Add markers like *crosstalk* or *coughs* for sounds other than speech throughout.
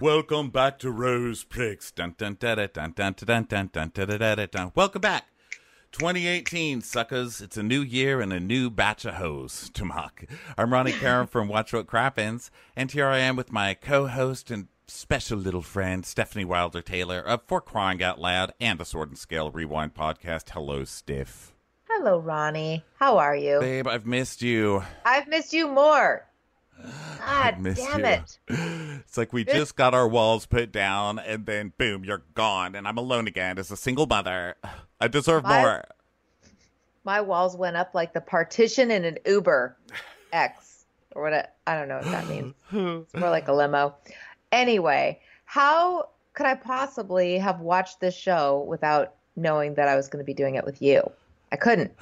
Welcome back to Rose Pricks. Dun dun da da dun dun dun dun dun da da da. Welcome back. 2018, suckers. It's a new year and a new batch of hoes to mock. I'm Ronnie Karam from Watch What Crappens, and here I am with my co-host and special little friend, Stephanie Wilder Taylor of For Crying Out Loud and the Sword and Scale Rewind podcast. Hello, Stiff. Hello, Ronnie. How are you? Babe, I've missed you. I've missed you more. God miss damn you. it. It's like we just got our walls put down, and then boom, you're gone, and I'm alone again as a single mother. I deserve My- more. My walls went up like the partition in an Uber X or what? I don't know what that means. It's more like a limo. Anyway, how could I possibly have watched this show without knowing that I was going to be doing it with you? I couldn't.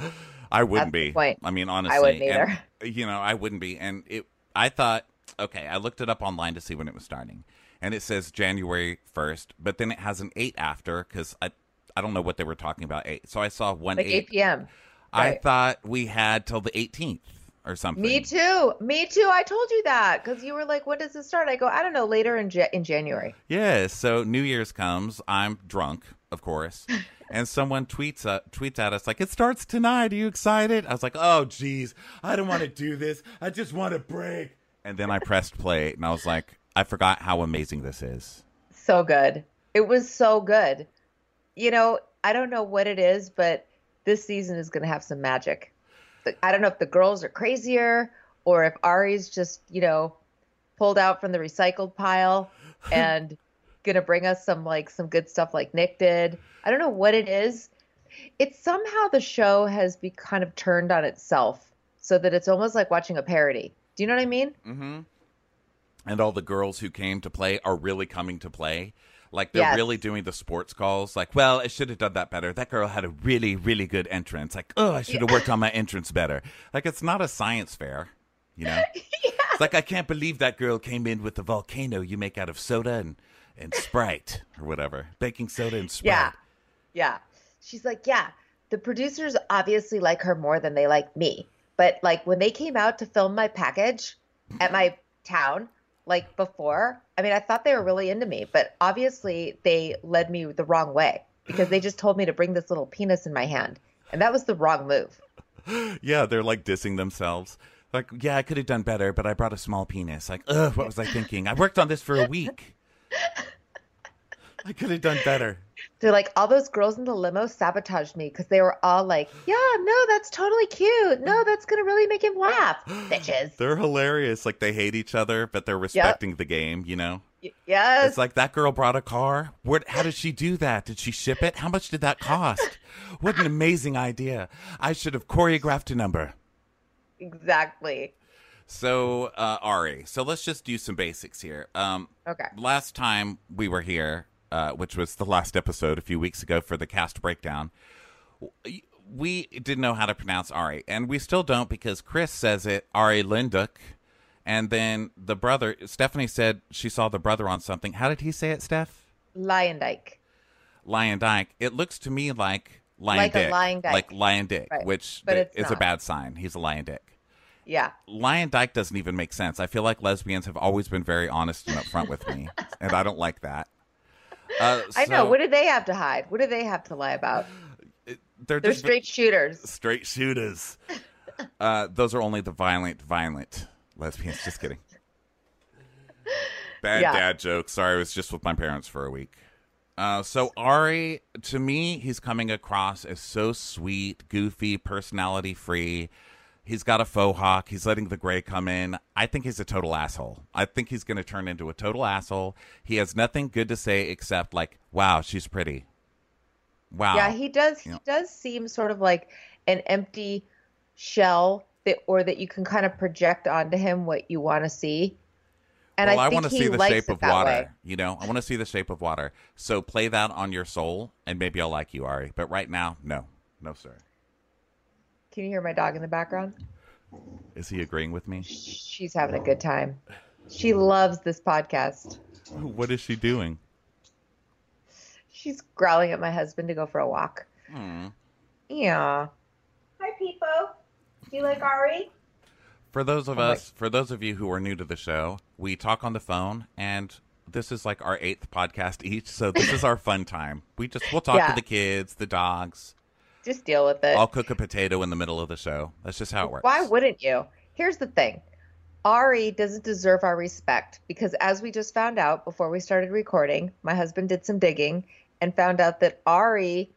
I wouldn't That's be. point. I mean, honestly, I wouldn't and, either. you know, I wouldn't be. And it, I thought, okay, I looked it up online to see when it was starting, and it says January first, but then it has an eight after because I, I don't know what they were talking about eight. So I saw one Like 8 p.m. I right. thought we had till the 18th or something. Me too. Me too. I told you that because you were like, "When does it start?" I go, "I don't know. Later in ja- in January." Yeah, so New Year's comes. I'm drunk, of course, and someone tweets uh, tweets at us like, "It starts tonight. Are you excited?" I was like, "Oh, geez, I don't want to do this. I just want to break." And then I pressed play, and I was like, "I forgot how amazing this is." so good. It was so good. You know, I don't know what it is, but this season is going to have some magic. I don't know if the girls are crazier or if Ari's just, you know, pulled out from the recycled pile and going to bring us some like some good stuff like Nick did. I don't know what it is. It's somehow the show has be kind of turned on itself so that it's almost like watching a parody. Do you know what I mean? Mm-hmm. And all the girls who came to play are really coming to play. Like they're Yes. really doing the sports calls. Like, well, I should have done that better. That girl had a really, really good entrance. Like, oh, I should have worked on my entrance better. Like, it's not a science fair, you know. *laughs* It's like I can't believe that girl came in with the volcano you make out of soda and and Sprite or whatever, baking soda and Sprite. Yeah. Yeah. She's like, yeah, the producers obviously like her more than they like me. But like when they came out to film my package at my town, like before, I mean, I thought they were really into me, but obviously they led me the wrong way because they just told me to bring this little penis in my hand. And that was the wrong move. Yeah, they're like dissing themselves. Like, yeah, I could have done better, but I brought a small penis. Like, ugh, what was I thinking? I worked on this for a week. I could have done better. They're like, all those girls in the limo sabotaged me because they were all like, yeah, no, that's totally cute. No, that's going to really make him laugh. *gasps* Bitches. They're hilarious. Like they hate each other, but they're respecting the game. You know, Y- Yes. it's like that girl brought a car. Where? How did she do that? Did she ship it? How much did that cost? What an amazing idea! I should have choreographed a number. exactly. So, uh, Ari, so let's just do some basics here. Um, Okay. last time we were here, uh, which was the last episode a few weeks ago for the cast breakdown, we didn't know how to pronounce Ari, and we still don't because Chris says it Ari Linduk, and then the brother Stephanie said she saw the brother on something. How did he say it, Steph? Lion Dyke. Lion Dyke. It looks to me like Lion Like a lion dyke. like Lion Dick, Right. which But th- it's is a bad sign. He's a Lion Dick. Yeah. Lion Dyke doesn't even make sense. I feel like lesbians have always been very honest and upfront with me, *laughs* and I don't like that. Uh, I know. What do they have to hide? What do they have to lie about? they're, They're straight shooters. straight shooters. *laughs* Uh, those are only the violent, violent lesbians. Just kidding. Bad Yeah. dad joke. Sorry, I was just with my parents for a week. Uh, so Ari, to me, he's coming across as so sweet, goofy, personality free. He's got a faux hawk. He's letting the gray come in. I think he's a total asshole. I think he's going to turn into a total asshole. He has nothing good to say except like, "Wow, she's pretty." Wow. Yeah, he does. He Yeah. does seem sort of like an empty shell that, or that you can kind of project onto him what you want to see. And well, I I, want to see the shape of water. way. You know, I want to see the shape of water. So play that on your soul, and maybe I'll like you, Ari. But right now, no, no, sir. Can you hear my dog in the background? Is he agreeing with me? She's having a good time. She loves this podcast. What is she doing? She's growling at my husband to go for a walk. Hmm. Yeah. Hi, Peepo. Do you like Ari? For those of Oh my- us, for those of you who are new to the show, we talk on the phone, and this is like our eighth podcast each. So this is our fun time. We just we'll talk Yeah. to the kids, the dogs. Just deal with it. I'll cook a potato in the middle of the show. That's just how it works. Why wouldn't you? Here's the thing. Ari doesn't deserve our respect because as we just found out before we started recording, my husband did some digging and found out that Ari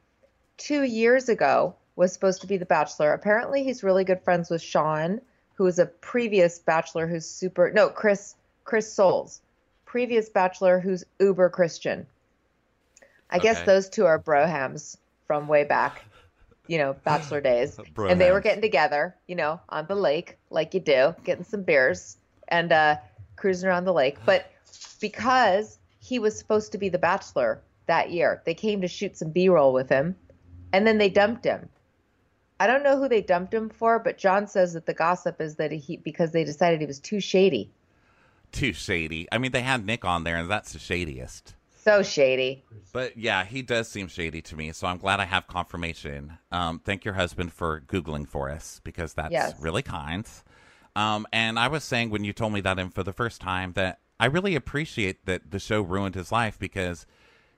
2 years ago was supposed to be the bachelor. Apparently he's really good friends with Sean, who is a previous bachelor who's super no, Chris Chris Soules. Previous bachelor who's uber Christian. I guess those two are brohams from way back, you know, bachelor *sighs* days. And they were getting together, you know, on the lake, like you do, getting some beers and uh, cruising around the lake. But because he was supposed to be the bachelor that year, they came to shoot some B roll with him and then they dumped him. I don't know who they dumped him for, but John says that the gossip is that he because they decided he was too shady. Too shady. I mean, they had Nick on there, and that's the shadiest. So shady. But yeah, he does seem shady to me. So I'm glad I have confirmation. Um, thank your husband for googling for us because that's Yes. really kind. Um, and I was saying when you told me that info the first time that I really appreciate that the show ruined his life because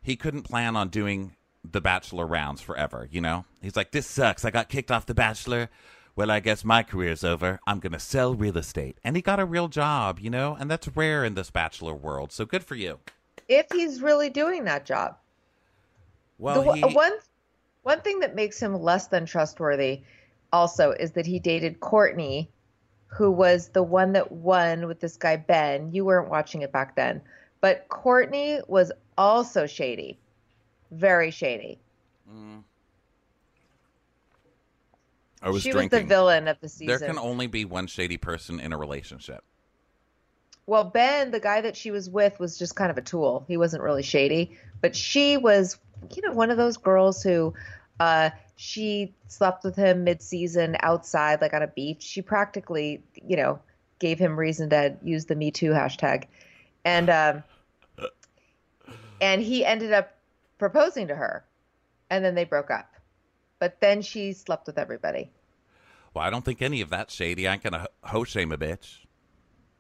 he couldn't plan on doing the Bachelor rounds forever. You know, he's like, "This sucks. I got kicked off the Bachelor. Well, I guess my career's over. I'm gonna sell real estate." And he got a real job. You know, and that's rare in this Bachelor world. So good for you. If he's really doing that job. Well, the, he, one one thing that makes him less than trustworthy also is that he dated Courtney, who was the one that won with this guy Ben. You weren't watching it back then, but Courtney was also shady, very shady. Mm. I was she drinking. was the villain of the season. There can only be one shady person in a relationship. Well, Ben, the guy that she was with, was just kind of a tool. He wasn't really shady, but she was, you know, one of those girls who, uh, she slept with him mid-season outside, like on a beach. She practically, you know, gave him reason to use the Me Too hashtag, and um, and he ended up proposing to her, and then they broke up. But then she slept with everybody. Well, I don't think any of that's shady. I ain't gonna ho- shame a bitch.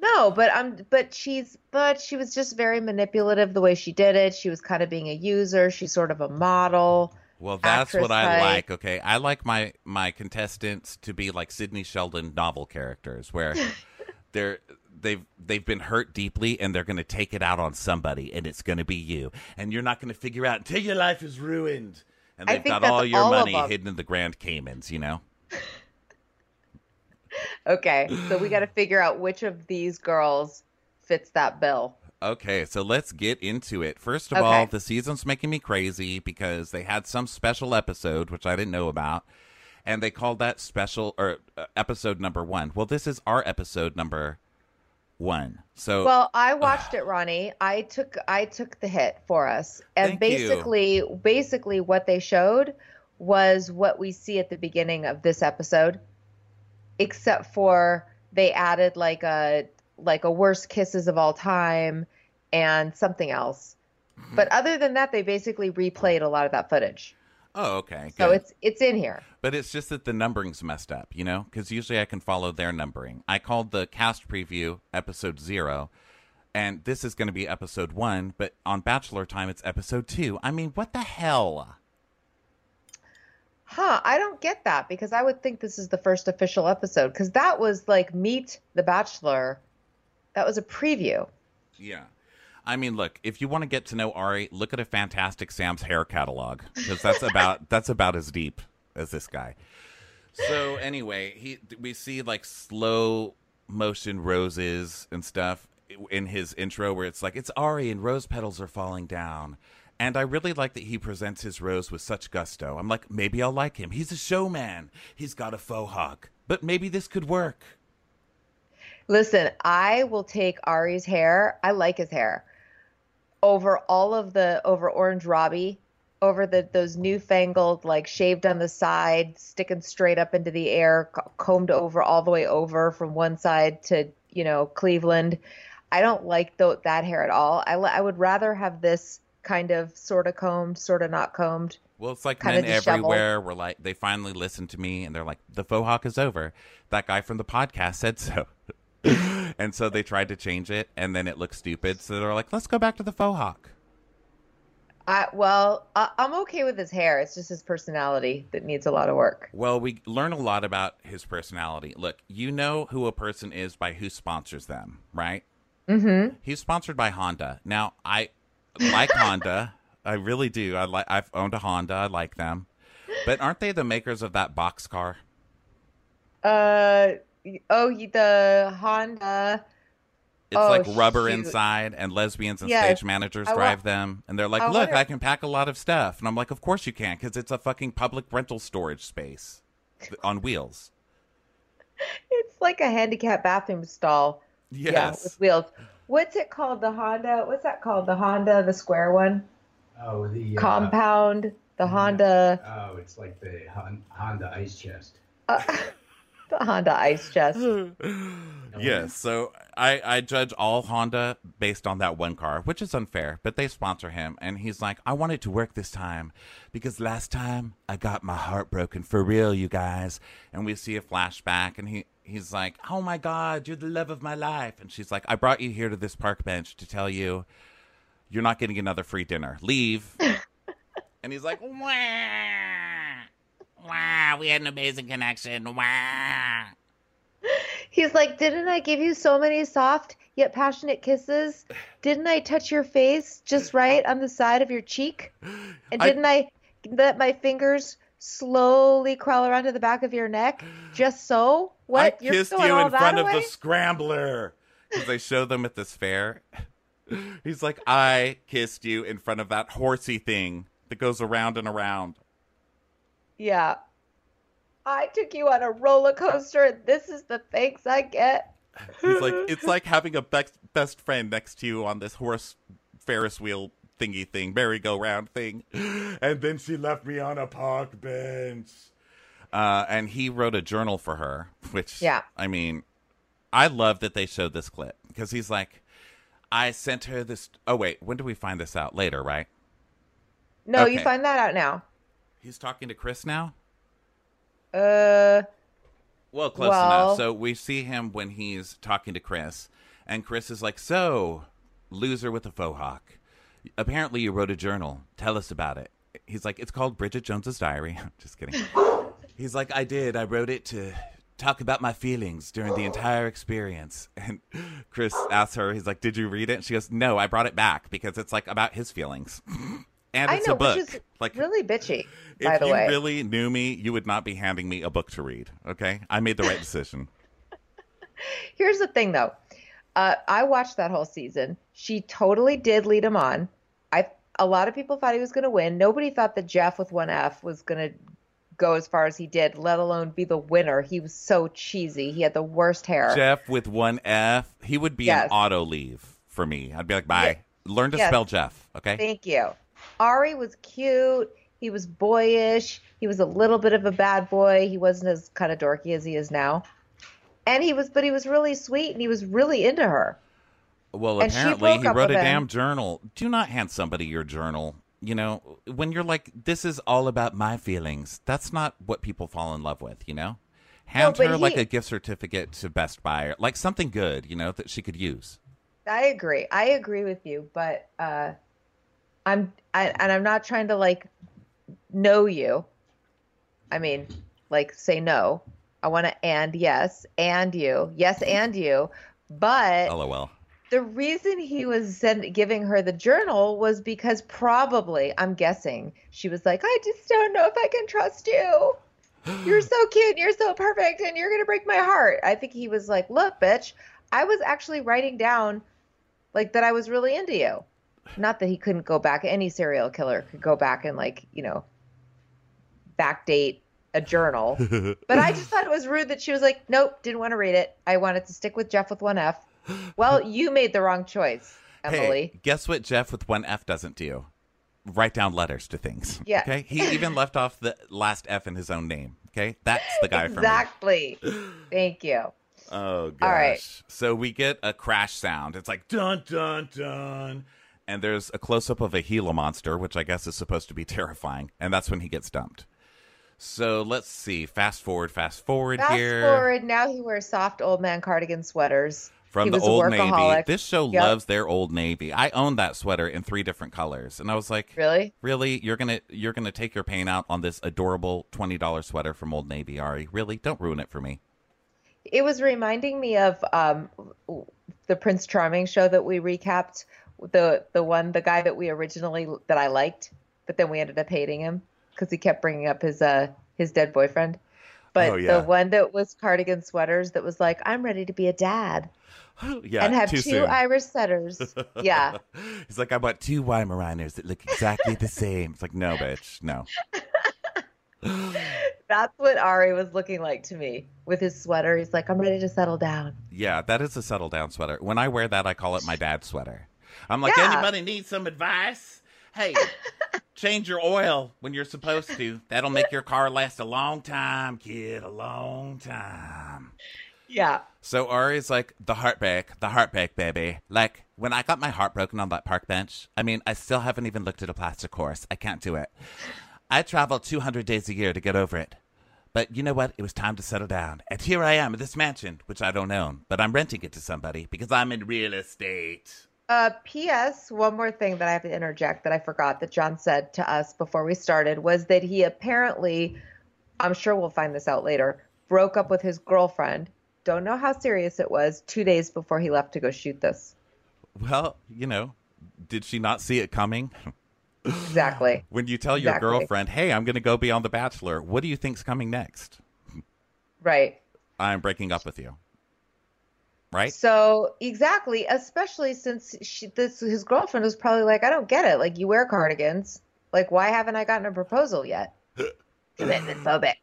No, but I'm but she's but she was just very manipulative the way she did it. She was kind of being a user. She's sort of a model. Well, that's what I type. like. Okay, I like my my contestants to be like Sidney Sheldon novel characters, where *laughs* they're they've they've been hurt deeply and they're gonna take it out on somebody, and it's gonna be you, and you're not gonna figure out until your life is ruined, and they've got all your all money hidden in the Grand Caymans. You know. *laughs* *laughs* Okay, so we got to figure out which of these girls fits that bill. Okay, so let's get into it. First of Okay. all, the season's making me crazy because they had some special episode which I didn't know about, and they called that special or uh, episode number one. Well, this is our episode number one. So Well, I watched it, Ronnie. I took I took the hit for us, and Thank you. basically, basically, what they showed was what we see at the beginning of this episode, except for they added like a like a worst kisses of all time and something else. Hmm. But other than that, they basically replayed a lot of that footage. Oh, okay. So it's it's in here. But it's just that the numbering's messed up, you know? Because usually I can follow their numbering. I called the cast preview episode zero, and this is going to be episode one, but on Bachelor Time, it's episode two. I mean, what the hell? Huh, I don't get that because I would think this is the first official episode because that was like Meet the Bachelor. That was a preview. Yeah. I mean, look, if you want to get to know Ari, look at a Fantastic Sam's hair catalog because that's *laughs* about that's about as deep as this guy. So anyway, he we see like slow motion roses and stuff in his intro where it's like it's Ari and rose petals are falling down. And I really like that he presents his rose with such gusto. I'm like, maybe I'll like him. He's a showman. He's got a faux hawk. But maybe this could work. Listen, I will take Ari's hair. I like his hair over all of the over Orange Robbie, over the those newfangled like shaved on the side, sticking straight up into the air, combed over all the way over from one side to you know Cleveland. I don't like th- that hair at all. I I would rather have this kind of sort of combed, sort of not combed. Well, it's like men disheveled. everywhere were like, they finally listened to me and they're like, the faux hawk is over. That guy from the podcast said so. *laughs* and so they tried to change it and then it looked stupid. So they're like, let's go back to the faux hawk. I well, I, I'm okay with his hair. It's just his personality that needs a lot of work. Well, we learn a lot about his personality. Look, you know who a person is by who sponsors them, right? Mm-hmm. He's sponsored by Honda. Now, I like Honda. I really do. I like. I've owned a Honda. I like them. But aren't they the makers of that box car? Uh oh, the Honda. It's Oh, like rubber shoot. inside, and lesbians and Yes. stage managers I wa- drive them. And they're like, I "Look, wonder- I can pack a lot of stuff." And I'm like, "Of course you can, because it's a fucking public rental storage space on wheels." *laughs* It's like a handicap bathroom stall. Yeah, Yes. with wheels. What's it called? The Honda. What's that called? The Honda, the square one. Oh, the uh, Compound. The Honda. Oh, it's like the Hon- Honda Ice Chest. Uh, *laughs* the Honda Ice Chest. *laughs* Yes. So I I judge all Honda based on that one car, which is unfair. But they sponsor him, and he's like, "I want it to work this time because last time I got my heart broken for real, you guys." And we see a flashback, and he. He's like, "Oh my God, you're the love of my life," and she's like, "I brought you here to this park bench to tell you you're not getting another free dinner. Leave." *laughs* and he's like, "Wow, wow, we had an amazing connection. Wow." He's like, Didn't I give you so many soft yet passionate kisses? Didn't I touch your face just right on the side of your cheek? And didn't I, let my fingers slowly crawl around to the back of your neck just so? What? I You're kissed you in front of the scrambler because they show them at this fair. *laughs* He's like, I kissed you in front of that horsey thing that goes around and around. Yeah. I took you on a roller coaster, and this is the thanks I get. He's like, *laughs* it's like having a best best friend next to you on this horse Ferris wheel thingy thing, merry-go-round thing. *gasps* And then she left me on a park bench. Uh, and he wrote a journal for her, which, Yeah. I mean, I love that they showed this clip because he's like, I sent her this. Oh, wait, when do we find this out? Later, right? No, you find that out now. He's talking to Chris now? Uh, Well, close Well- enough. So we see him when he's talking to Chris, and Chris is like, "So, loser with a faux hawk. Apparently, you wrote a journal. Tell us about it." He's like, "It's called Bridget Jones's Diary." *laughs* Just kidding. He's like, "I did. I wrote it to talk about my feelings during the entire experience." And Chris asks her, "He's like, did you read it?" And she goes, "No, I brought it back because it's like about his feelings." *laughs* and I it's know, a book. which is like really bitchy, if by the you way. really knew me, you would not be handing me a book to read. Okay, I made the right decision. *laughs* Here's the thing, though. Uh, I watched that whole season. She totally did lead him on. I a lot of people thought he was going to win. Nobody thought that Jeff with one F was going to go as far as he did, let alone be the winner. He was so cheesy. He had the worst hair. Jeff with one F, he would be Yes. an auto leave for me. I'd be like, bye. Learn to Yes. spell Jeff. Okay. Thank you. Ari was cute. He was boyish. He was a little bit of a bad boy. He wasn't as kind of dorky as he is now. And he was, but he was really sweet and he was really into her. well, and apparently he wrote a damn journal. Do not hand somebody your journal. You know, when you're like, this is all about my feelings. That's not what people fall in love with. You know, hand but her like a gift certificate to Best Buy, or like something good. You know that she could use. I agree. I agree with you, but uh, I'm I, and I'm not trying to like know you. I mean, like say no. I want to and yes and you, yes and you. But LOL. the reason he was send, giving her the journal was because probably I'm guessing she was like, I just don't know if I can trust you. You're so cute, and you're so perfect, and you're gonna break my heart. I think he was like, look, bitch, I was actually writing down like that I was really into you. Not that he couldn't go back. Any serial killer could go back and like, you know, backdate a journal. *laughs* but I just thought it was rude that she was like, nope, didn't want to read it. I wanted to stick with Jeff with one F. Well, *laughs* you made the wrong choice, Emily. Hey, guess what Jeff with one F doesn't do? Write down letters to things. Yeah. Okay. He even *laughs* left off the last F in his own name. Okay. That's the guy for me. exactly. Thank you. Oh gosh. All right. So we get a crash sound. It's like dun dun dun. And there's a close up of a Gila monster, which I guess is supposed to be terrifying. And that's when he gets dumped. So let's see. Fast forward, fast forward Fast here. forward, now he wears soft old man cardigan sweaters. From he the Old Navy. This show Yep. loves their Old Navy. I own that sweater in three different colors. And I was like, Really? Really? You're gonna you're gonna take your pain out on this adorable twenty dollar sweater from Old Navy, Ari? Really? Don't ruin it for me. It was reminding me of um, the Prince Charming show that we recapped. The the one, the guy that we originally that I liked, but then we ended up hating him because he kept bringing up his uh his dead boyfriend. But Oh, yeah. the one that was cardigan sweaters that was like, I'm ready to be a dad *gasps* yeah, and have two soon. Irish setters. *laughs* yeah. He's like, I bought two Weimaraners that look exactly the same. It's like, no, bitch, no. *laughs* That's what Ari was looking like to me with his sweater. He's like, I'm ready to settle down. Yeah, that is a settle down sweater. When I wear that, I call it my dad's sweater. I'm like, Yeah. anybody need some advice? Hey, *laughs* change your oil when you're supposed to. That'll make your car last a long time, kid, a long time. Yeah. So Ari's like the heartbreak, the heartbreak, baby. Like when I got my heart broken on that park bench. I mean, I still haven't even looked at a plastic course. I can't do it. I travel 200 days a year to get over it. But you know what? It was time to settle down. And here I am in this mansion, which I don't own, but I'm renting it to somebody because I'm in real estate. Uh, P.S. One more thing that I have to interject that I forgot that John said to us before we started was that he apparently, I'm sure we'll find this out later, broke up with his girlfriend. Don't know how serious it was. Two days before he left to go shoot this. Well, you know, did she not see it coming? Exactly. *laughs* When you tell your Exactly. girlfriend, hey, I'm going to go be on The Bachelor, what do you think's coming next? Right. I'm breaking up with you. Right? So exactly, especially since she, this his girlfriend was probably like, I don't get it. Like you wear cardigans. Like why haven't I gotten a proposal yet? *laughs* Commitment phobic.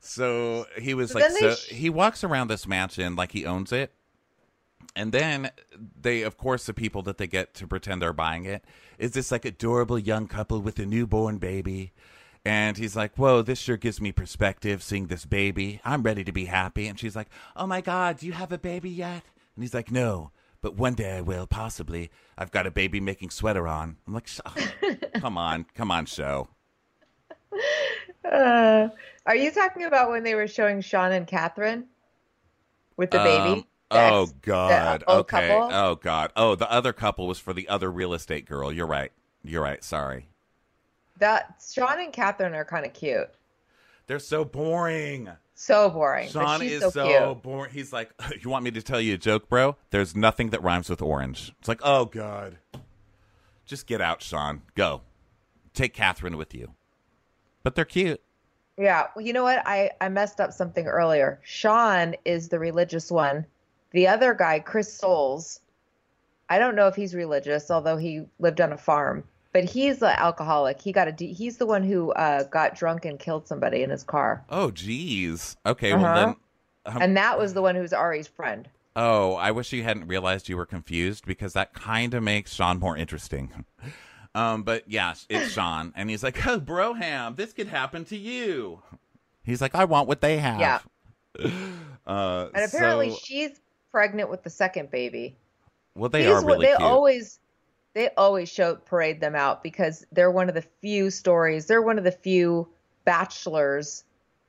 So he was So like, so sh- he walks around this mansion like he owns it. And then they, of course, the people that they get to pretend they're buying it is this like adorable young couple with a newborn baby. And he's like, Whoa, this sure gives me perspective seeing this baby. I'm ready to be happy. And she's like, Oh my God, do you have a baby yet? And he's like, No, but one day I will, possibly. I've got a baby making sweater on. I'm like, "Sh- *laughs* Come on, come on, show. Uh, are you talking about when they were showing Sean and Catherine with the baby? Um, The oh ex- God. okay. couple? Oh God. Oh, the other couple was for the other real estate girl. You're right. You're right. Sorry. That Sean and Catherine are kind of cute. They're so boring. So boring. Sean is so, so, boring. He's like, you want me to tell you a joke, bro? There's nothing that rhymes with orange. It's like, oh God. Just get out, Sean. Go. Take Catherine with you. But they're cute. Yeah. Well, you know what? I, I messed up something earlier. Sean is the religious one. The other guy, Chris Soules, I don't know if he's religious, although he lived on a farm. But he's an alcoholic. He got a. D- he's the one who uh, got drunk and killed somebody in his car, Oh, geez. Okay. Uh-huh. Well, then. Um, and that was the one who's Ari's friend. Oh, I wish you hadn't realized you were confused because that kind of makes Sean more interesting. *laughs* Um, but yeah, it's *coughs* Sean, and he's like, "Oh, Broham, this could happen to you." He's like, "I want what they have." Yeah. *laughs* Uh, And apparently so- she's pregnant with the second baby. well, they He's are really they cute. always they always show parade them out because they're one of the few stories. They're one of the few bachelors.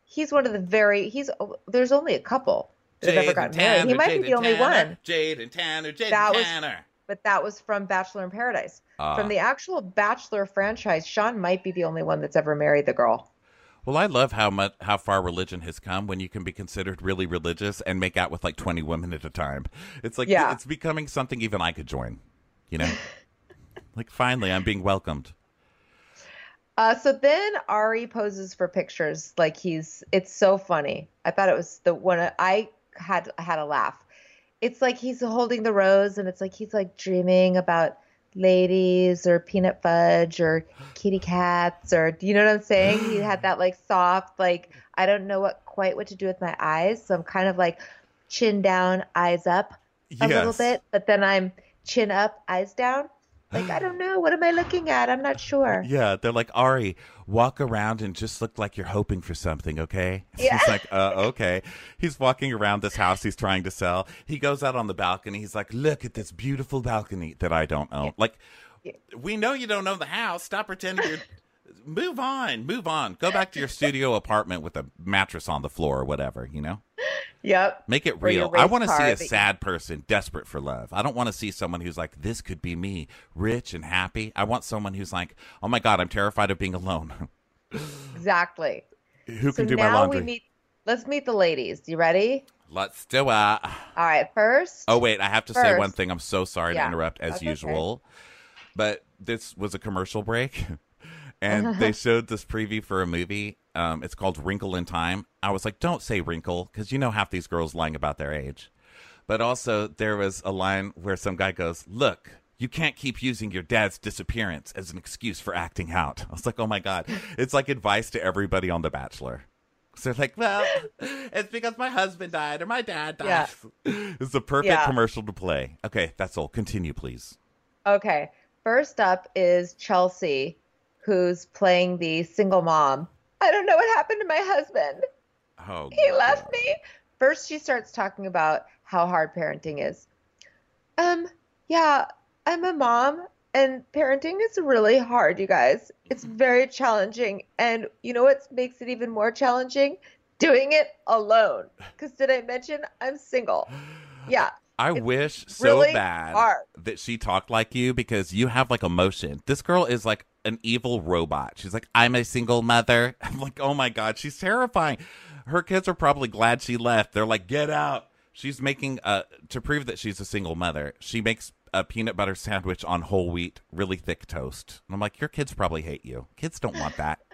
He's one of the very. He's there's only a couple that have ever gotten married. He might be the only one. Jade and Tanner, Jade That and was- but that was from Bachelor in Paradise. Ah. From the actual Bachelor franchise, Sean might be the only one that's ever married the girl. Well, I love how much how far religion has come when you can be considered really religious and make out with like twenty women at a time. It's like Yeah. it's becoming something even I could join. You know, *laughs* like finally I'm being welcomed. Uh, so then Ari poses for pictures like he's. It's so funny. I thought it was the one I had. Had a laugh. It's like he's holding the rose, and it's like he's like dreaming about ladies or peanut fudge or kitty cats or do you know what I'm saying? He had that like soft like I don't know what quite what to do with my eyes, so I'm kind of like chin down, eyes up a little bit, but then I'm chin up, eyes down. Like I don't *gasps* know, what am I looking at? I'm not sure. Yeah, they're like Ari, walk around and just look like you're hoping for something, okay? *laughs* Yeah. He's like, uh, okay. He's walking around this house he's trying to sell. He goes out on the balcony. He's like, look at this beautiful balcony that I don't own. Like, we know you don't own the house. Stop pretending you're. Move on, move on. Go back to your studio apartment with a mattress on the floor or whatever. You know, Yep. make it real. I want to see a sad person desperate for love. I don't want to see someone who's like, this could be me, rich and happy. I want someone who's like, oh my god, I'm terrified of being alone. *laughs* Exactly. Who So can do my laundry? we meet. Let's meet the ladies. You ready? Let's do it. All right. First. Oh wait, I have to say one thing. I'm so sorry Yeah, to interrupt as that's okay. usual, but this was a commercial break, *laughs* and *laughs* they showed this preview for a movie. Um, it's called Wrinkle in Time. I was like, don't say wrinkle because you know half these girls lying about their age. But also there was a line where some guy goes, "Look." You can't keep using your dad's disappearance as an excuse for acting out. I was like, oh my God. It's like advice to everybody on The Bachelor. So they're like, well, *laughs* it's because my husband died or my dad died. Yeah. *laughs* it's the perfect Yeah. commercial to play. Okay, that's all. Continue, please. Okay. First up is Chelsea, who's playing the single mom. I don't know what happened to my husband. Oh, He left me. First, she starts talking about how hard parenting is. Um, yeah, I'm a mom, and parenting is really hard, you guys. It's very challenging. And you know what makes it even more challenging? Doing it alone. *laughs* Because did I mention I'm single? Yeah. I It's wish so really bad hard. that she talked like you because you have like emotion. This girl is like an evil robot. She's like, I'm a single mother. *laughs* I'm like, oh my God, she's terrifying. Her kids are probably glad she left. They're like, get out. She's making, uh, to prove that she's a single mother, she makes a peanut butter sandwich on whole wheat, really thick toast. And I'm like, your kids probably hate you. Kids don't want that. *laughs*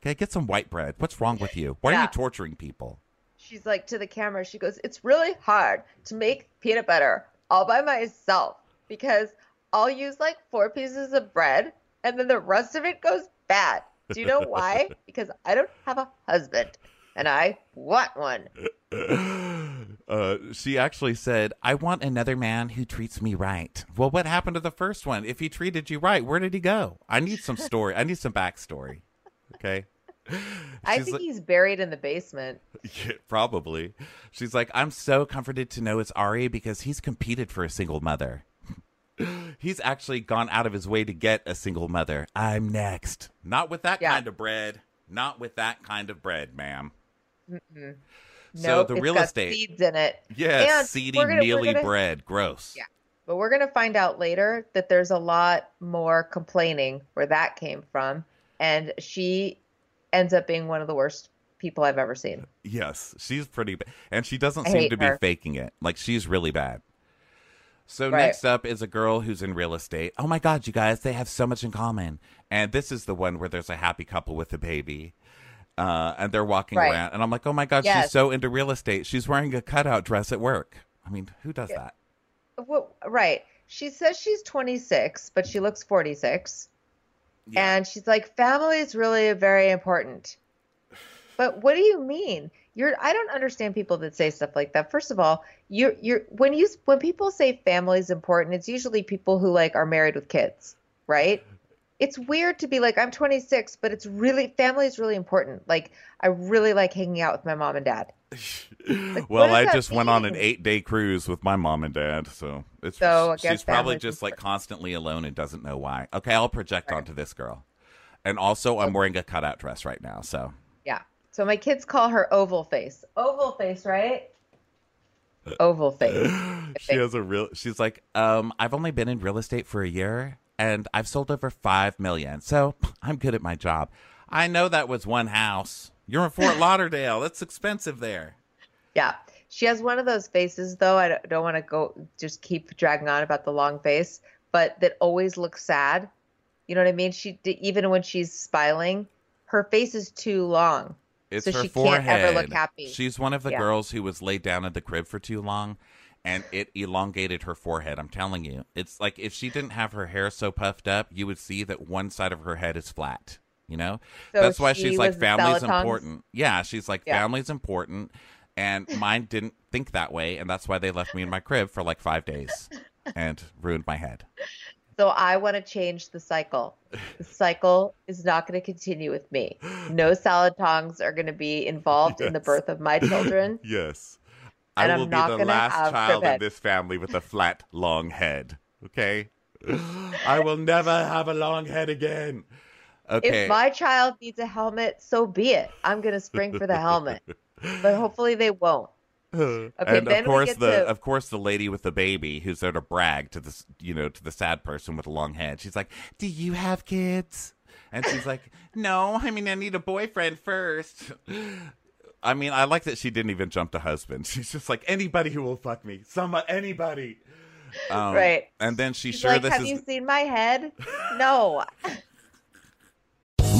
Okay, get some white bread. What's wrong with you? Why are you torturing people? She's like to the camera, she goes, It's really hard to make peanut butter all by myself because I'll use like four pieces of bread and then the rest of it goes bad. Do you know why? *laughs* because I don't have a husband and I want one. *laughs* Uh, she actually said, I want another man who treats me right. Well, what happened to the first one? If he treated you right, where did he go? I need some story. I need some backstory. Okay. I think like- he's buried in the basement. *laughs* Yeah, probably. She's like, I'm so comforted to know it's Ari because he's competed for a single mother. *laughs* he's actually gone out of his way to get a single mother. I'm next. Not with that Yeah. kind of bread. Not with that kind of bread, ma'am. Mm-mm. So Nope, the it's real got estate. seeds in it. Yes, And seedy, gonna- mealy gonna- bread. Gross. Yeah. But we're going to find out later that there's a lot more complaining where that came from. And she ends up being one of the worst people I've ever seen. Yes, she's pretty bad. And she doesn't I seem to be faking it. Like, she's really bad. So, Right. next up is a girl who's in real estate. Oh my God, you guys, they have so much in common. And this is the one where there's a happy couple with a baby. Uh, and they're walking Right. around. And I'm like, oh my God, she's so into real estate. She's wearing a cutout dress at work. I mean, who does that? Well, right. She says she's 26, but she looks 46. And she's like, family is really very important. But what do you mean? You're I don't understand people that say stuff like that. First of all, you're you're when you when people say family is important, it's usually people who like are married with kids, right? It's weird to be like, I'm 26, but it's really family is really important. Like I really like hanging out with my mom and dad. well, I just went on an eight day cruise with my mom and dad, so it's So, she's probably just like constantly alone and doesn't know why. Okay, I'll project onto this girl, and also I'm wearing a cutout dress right now, so. So my kids call her oval face. Oval face, right? *laughs* Oval face. she has a real. She's like, um, I've only been in real estate for a year, and I've sold over five million, so *laughs* I'm good at my job. I know that was one house. You're in Fort *laughs* Lauderdale. That's expensive there. Yeah. She has one of those faces, though. I don't, don't want to go just keep dragging on about the long face, but that always looks sad. You know what I mean? She even when she's smiling, her face is too long. It's So her she can't ever look happy. She's one of the Yeah. girls who was laid down in the crib for too long, and it elongated her forehead. I'm telling you, it's like if she didn't have her hair so puffed up, you would see that one side of her head is flat. You know, So that's why she she's like family's important. Yeah, she's like Yeah. family's important, and mine didn't think that way, and that's why they left me in my crib for like five days and ruined my head. So I want to change the cycle. The cycle is not going to continue with me. No salad tongs are going to be involved in the birth of my children. *laughs* Yes. And I I'm be not the last child in this family with a flat, long head. Okay? *gasps* I will never have a long head again. Okay. If my child needs a helmet, so be it. I'm going to spring for the helmet. *laughs* But hopefully they won't. *laughs* Okay, and of course the to- of course the lady with the baby who's there to brag to this you know to the sad person with a long head. She's like, "Do you have kids?" And she's like, *laughs* "No, I mean I need a boyfriend first. I mean, I like that she didn't even jump to husband. *laughs* She's just like anybody who will fuck me, some anybody. Um, Right. And then she's She's sure like, this have is you seen my head? No.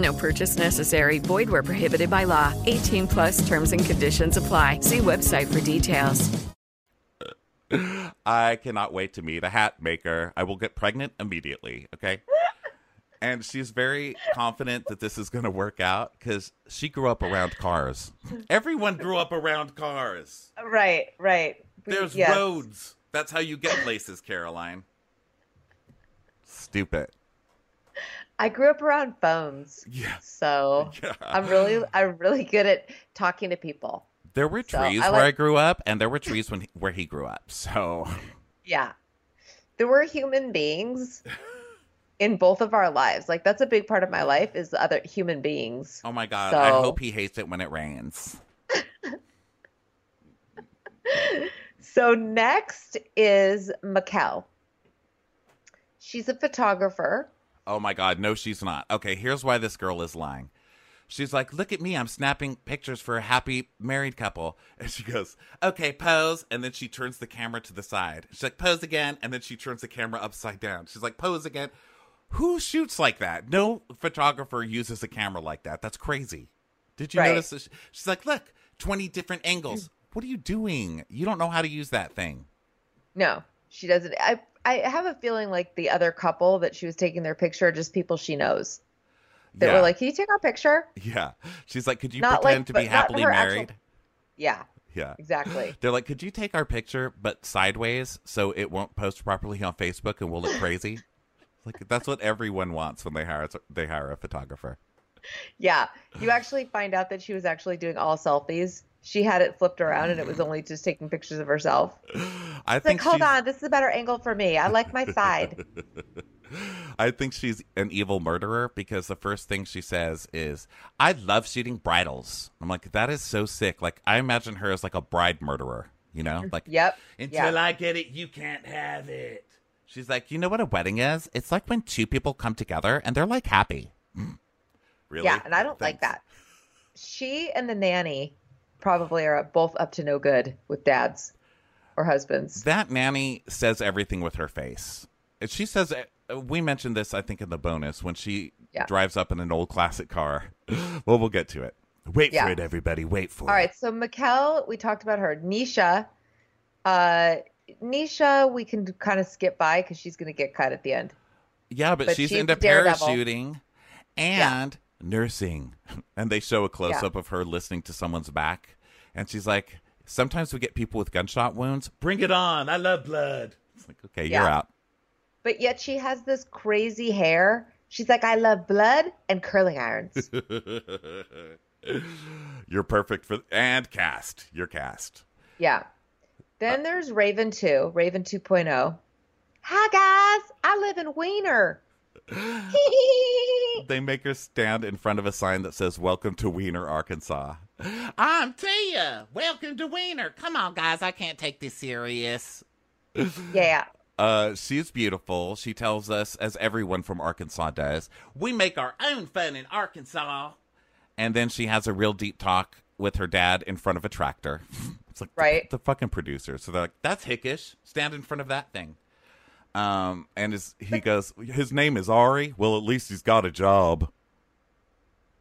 No purchase necessary. Void where prohibited by law. 18 plus terms and conditions apply. See website for details. I cannot wait to meet a hat maker. I will get pregnant immediately, okay? *laughs* and she's very confident that this is going to work out because she grew up around cars. Everyone grew up around cars. Right, right. There's yes. roads. That's how you get places, Caroline. Stupid. I grew up around phones. Yeah. So Yeah. I'm really I'm really good at talking to people. There were So, trees I where I grew up, and there were trees when where he grew up. So Yeah. There were human beings in both of our lives. Like that's a big part of my life is other human beings. Oh my god, I hope he hates it when it rains. *laughs* So next is Maquel. She's a photographer. Oh my god, no she's not. Okay, here's why this girl is lying. She's like, "Look at me, I'm snapping pictures for a happy married couple." *laughs* And she goes, "Okay, pose." And then she turns the camera to the side. She's like, "Pose again." And then she turns the camera upside down. She's like, "Pose again." Who shoots like that? No photographer uses a camera like that. That's crazy. Did you Right. notice this? She's like, "Look, 20 different angles." Mm. What are you doing? You don't know how to use that thing. No, she doesn't. I I have a feeling like the other couple that she was taking their picture are just people she knows. That Yeah. were like, "Can you take our picture?" Yeah. She's like, "Could you Not pretend like- to be happily her actual- married?" Yeah, Yeah. exactly. *laughs* They're like, could you take our picture but sideways so it won't post properly on Facebook and we'll look crazy? *laughs* like that's what everyone wants when they hire they hire a photographer. Yeah, you actually find out that she was actually doing all selfies. She had it flipped around, and it was only just taking pictures of herself. I It's like, think hold she's, on, this is a better angle for me. I like my side. *laughs* I think she's an evil murderer because the first thing she says is, "I love shooting bridals." I'm like, that is so sick. Like I imagine her as like a bride murderer. You know, like Yep. until yeah. I get it, you can't have it. She's like, you know what a wedding is? It's like when two people come together and they're like happy. really? Yeah, and I don't like that. She and the nanny probably are both up to no good with dads or husbands. That nanny says everything with her face. She says, uh, we mentioned this, I think, in the bonus when she Yeah. drives up in an old classic car. *gasps* well, we'll get to it. Wait Yeah. for it, everybody. Wait for All it. All right. so Maquel, we talked about her. Nisha, uh, Nisha, we can kind of skip by because she's going to get cut at the end. Yeah, but, But she's, she's into parachuting and nursing. *laughs* And they show a close up of her listening to someone's back. And she's like, Sometimes we get people with gunshot wounds. Bring it on. I love blood. It's like, okay, you're out. But yet she has this crazy hair. She's like, I love blood and curling irons. *laughs* you're perfect for and cast. You're cast. yeah. Then uh, there's Raven 2, Raven 2.0. Hi, guys. I live in Weiner. *laughs* They make her stand in front of a sign that says "Welcome to Weiner, Arkansas." I'm Tia. Welcome to Weiner. Come on, guys. I can't take this serious. yeah. Uh, she's beautiful. She tells us, as everyone from Arkansas does, we make our own fun in Arkansas. And then she has a real deep talk with her dad in front of a tractor. *laughs* It's like Right. the, the fucking producer. So they're like, "That's hickish. Stand in front of that thing." Um, and his, he goes, "His name is Ari. Well, at least he's got a job."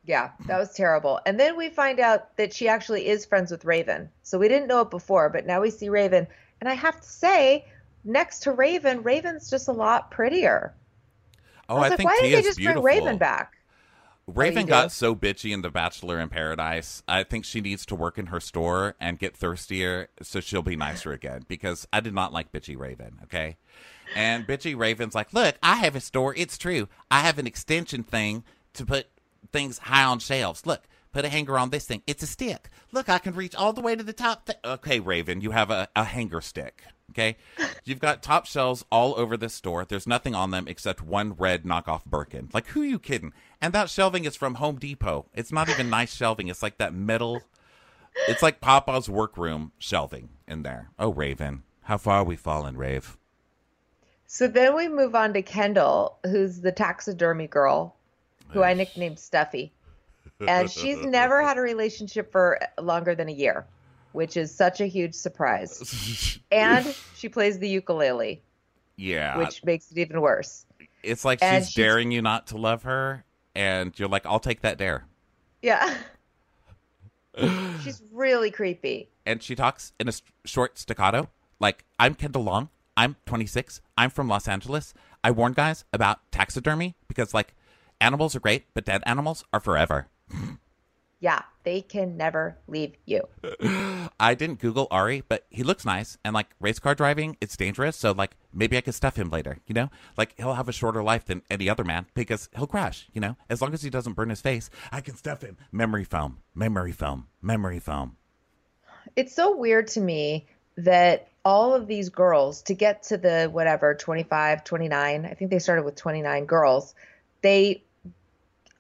Yeah, that was terrible. And then we find out that she actually is friends with Raven. So we didn't know it before, but now we see Raven. And I have to say, next to Raven, Raven's just a lot prettier. Oh, I was I, like, think why didn't they just beautiful. bring Raven back? Raven you do? got so bitchy in The Bachelor in Paradise. I think she needs to work in her store and get thirstier so she'll be nicer again because I did not like bitchy Raven, okay? And bitchy Raven's like, Look, I have a store. It's true. I have an extension thing to put things high on shelves. Look, put a hanger on this thing. It's a stick. Look, I can reach all the way to the top. Th- okay, Raven, you have a, a hanger stick. Okay, you've got top shelves all over this store. There's nothing on them except one red knockoff Birkin. Like, who are you kidding? And that shelving is from Home Depot. It's not even nice shelving. It's like that metal. It's like Papa's workroom shelving in there. Oh, Raven, how far we fallen, Rave? So then we move on to Kendall, who's the taxidermy girl, who I nicknamed Stuffy. *laughs* And she's never had a relationship for longer than a year, which is such a huge surprise. *laughs* and she plays the ukulele, Yeah, which makes it even worse. it's like she's she's- daring you not to love her, and you're like, I'll take that dare. Yeah. *laughs* she's really creepy. and she talks in a short staccato like i'm kendall long i'm 26 i'm from los angeles. I warn guys about taxidermy because like animals are great but dead animals are forever. *laughs* Yeah, they can never leave you. *laughs* i didn't google ari but he looks nice and like race car driving it's dangerous so like maybe i could stuff him later you know? Like he'll have a shorter life than any other man because he'll crash you know? As long as he doesn't burn his face i can stuff him. Memory foam memory foam memory foam. It's so weird to me that all of these girls, to get to the whatever, 25, 29, I think they started with 29 girls, they,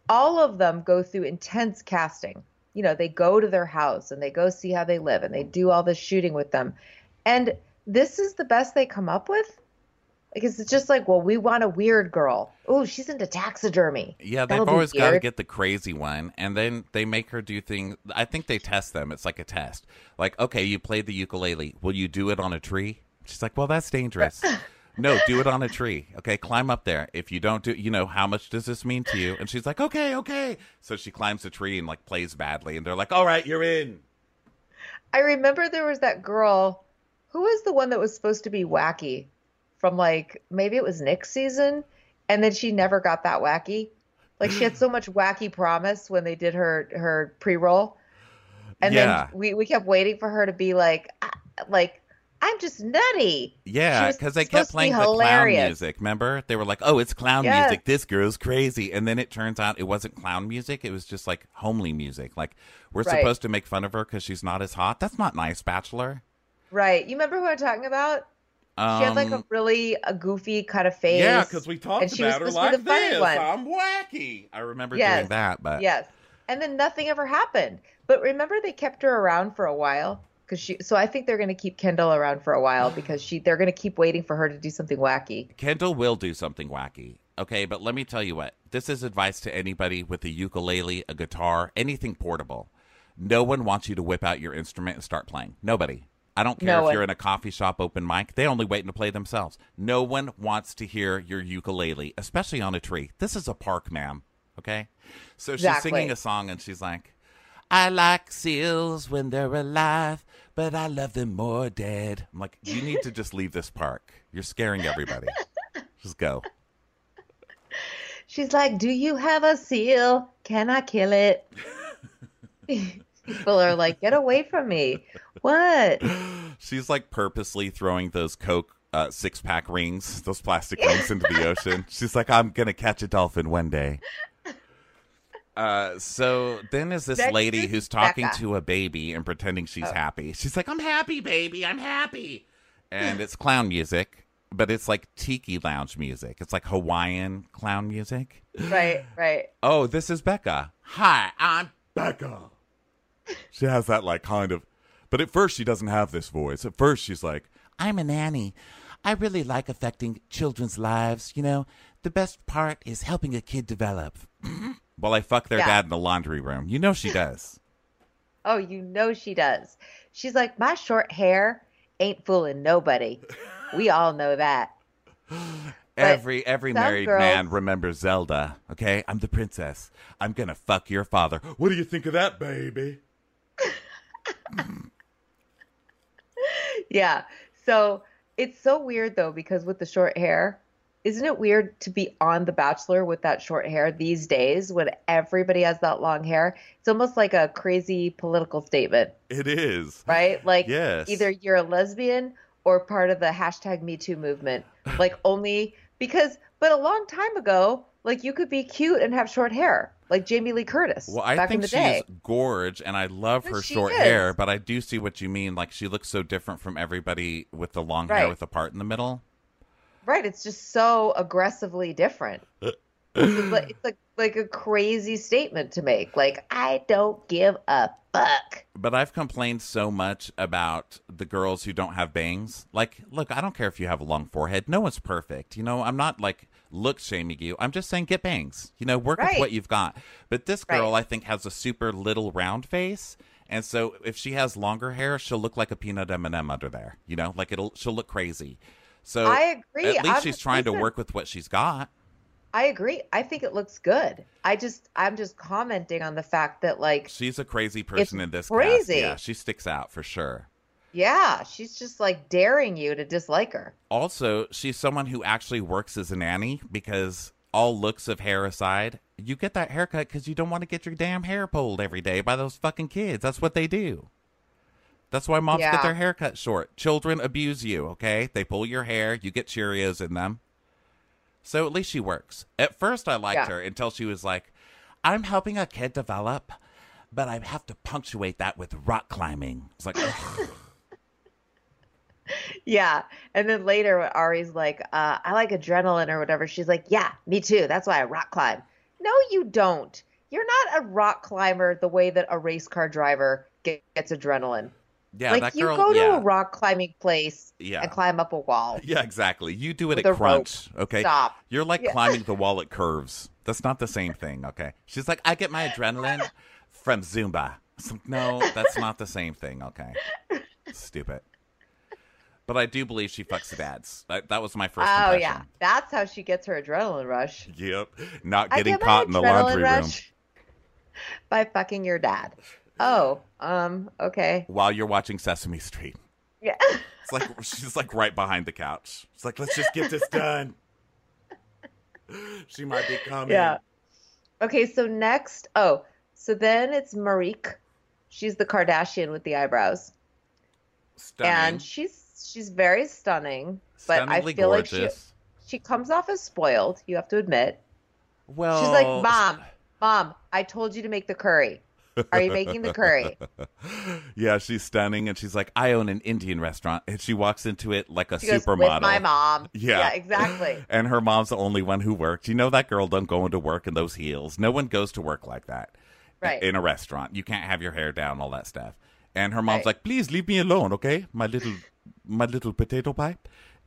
all of them go through intense casting. You know, they go to their house and they go see how they live and they do all this shooting with them. And this is the best they come up with? Because it's just like, well, we want a weird girl. Oh, she's into taxidermy. Yeah, they've That'll always got to get the crazy one, and then they make her do things. I think they test them. It's like a test. Like, okay, you played the ukulele. Will you do it on a tree? She's like, well, that's dangerous. *laughs* no, do it on a tree. Okay, climb up there. If you don't do, you know, how much does this mean to you? And she's like, okay, okay. So she climbs the tree and like plays badly, and they're like, all right, you're in. I remember there was that girl who was the one that was supposed to be wacky from like maybe it was Nick's season and then she never got that wacky. Like she had so much wacky promise when they did her her pre-roll. And Yeah. then we we kept waiting for her to be like like I'm just nutty. Yeah, because they kept be playing the clown hilarious. music. Remember, they were like, "Oh, it's clown Yes. music. This girl's crazy." And then it turns out it wasn't clown music. It was just like homely music. Like we're Right. supposed to make fun of her because she's not as hot. That's not nice, Bachelor. Right. You remember who I'm talking about? Um, she had like a really a goofy kind of face. yeah, because we talked and she was about her supposed to like the funny this. one. I'm wacky. I remember Yes. doing that, but Yes. And then nothing ever happened. But remember they kept her around for a while because she. So I think they're gonna keep Kendall around for a while because she. They're gonna keep waiting for her to do something wacky. Kendall will do something wacky. Okay, but let me tell you what. This is advice to anybody with a ukulele, a guitar, anything portable. No one wants you to whip out your instrument and start playing. Nobody. I don't care No if one. you're in a coffee shop open mic. They only waiting to play themselves. No one wants to hear your ukulele, especially on a tree. This is a park, ma'am. Okay? So she's Exactly. singing a song and she's like, I like seals when they're alive, but I love them more dead. I'm like, you need to just leave this park. You're scaring everybody. just go. She's like, "Do you have a seal? Can I kill it?" *laughs* People are like, "Get away from me!" What? She's like purposely throwing those Coke uh, six pack rings, those plastic rings into the ocean. She's like, I'm going to catch a dolphin one day. Uh, so then is this Next lady who's talking Bekah. to a baby and pretending she's Oh. happy. She's like, I'm happy, baby. I'm happy. And it's clown music, but it's like tiki lounge music. It's like Hawaiian clown music. Right, right. Oh, this is Bekah. Hi, I'm Bekah. She has that like kind of, but at first she doesn't have this voice. At first she's like, I'm a nanny. I really like affecting children's lives. You know, the best part is helping a kid develop. *clears throat* While I fuck their Yeah. dad in the laundry room. You know she does. Oh, you know she does. She's like, "My short hair ain't fooling nobody." We all know that. every every married girls- man remembers Zelda. Okay, I'm the princess. I'm gonna fuck your father. What do you think of that, baby? *laughs* Yeah. So it's so weird though because with the short hair, isn't it weird to be on The Bachelor with that short hair these days when everybody has that long hair? It's almost like a crazy political statement, It is. right? Like Yes. either you're a lesbian or part of the hashtag Me Too movement. Like *laughs* only because, but a long time ago, like you could be cute and have short hair, like Jamie Lee Curtis Well, I think she's day. gorge, and I love her She short is. hair. But I do see what you mean. Like she looks so different from everybody with the long hair with the part in the middle. Right. It's just so aggressively different. it's like, it's like like a crazy statement to make. Like, I don't give a fuck. But I've complained so much about the girls who don't have bangs. Like, look, I don't care if you have a long forehead. No one's perfect. You know, I'm not like look shaming you. I'm just saying get bangs. You know, work with what you've got. But this girl, Right. I think, has a super little round face. And so if she has longer hair, she'll look like a peanut M&M under there. You know, like it'll she'll look crazy. So I agree. At least I'm- she's trying to work with what she's got. I agree. I think it looks good. I just I'm just commenting on the fact that like She's a crazy person in this cast. crazy. Yeah, she sticks out for sure. Yeah, she's just like daring you to dislike her. Also, she's someone who actually works as a nanny because all looks of hair aside, you get that haircut because you don't want to get your damn hair pulled every day by those fucking kids. That's what they do. That's why moms Yeah. get their hair cut short. Children abuse you, okay? They pull your hair, you get Cheerios in them. So at least she works. At first, I liked Yeah. her until she was like, I'm helping a kid develop, but I have to punctuate that with rock climbing. It's like. *laughs* Yeah. And then later when Ari's like, uh, I like adrenaline or whatever, she's like, Yeah, me too. That's why I rock climb. No, you don't. You're not a rock climber the way that a race car driver get- gets adrenaline. yeah, like you girl. go to yeah. a rock climbing place Yeah. and climb up a wall. *laughs* Yeah, exactly. You do it With at a rope. crunch, okay? Stop. You're like Yeah. climbing *laughs* the wall at curves. That's not the same thing, okay? She's like, I get my adrenaline *laughs* from Zumba. No, that's not the same thing, okay? Stupid. But I do believe she fucks the dads. That, that was my first Oh impression. yeah, that's how she gets her adrenaline rush. Yep. Not getting get caught in the laundry room *laughs* by fucking your dad. Oh, um, okay, while you're watching Sesame Street. yeah. *laughs* It's like she's like right behind the couch. It's like, let's just get this *laughs* done. She might be coming. Yeah. Okay, so next, oh, so then it's Marikh. She's the Kardashian with the eyebrows, Stunning. and she's she's very stunning. But I feel like she she comes off as spoiled. You have to admit. Well, She's like, "Mom, mom, I told you to make the curry. Are you making the curry?" *laughs* yeah, she's stunning, and she's like, I own an Indian restaurant, and she walks into it like a She goes, supermodel. "With my mom." *laughs* Yeah. Yeah, exactly. *laughs* And her mom's the only one who worked. You know that girl don't go into work in those heels. No one goes to work like that. Right. In a restaurant, you can't have your hair down, all that stuff. And her mom's Right. like, "Please leave me alone, okay? My little my little potato pie."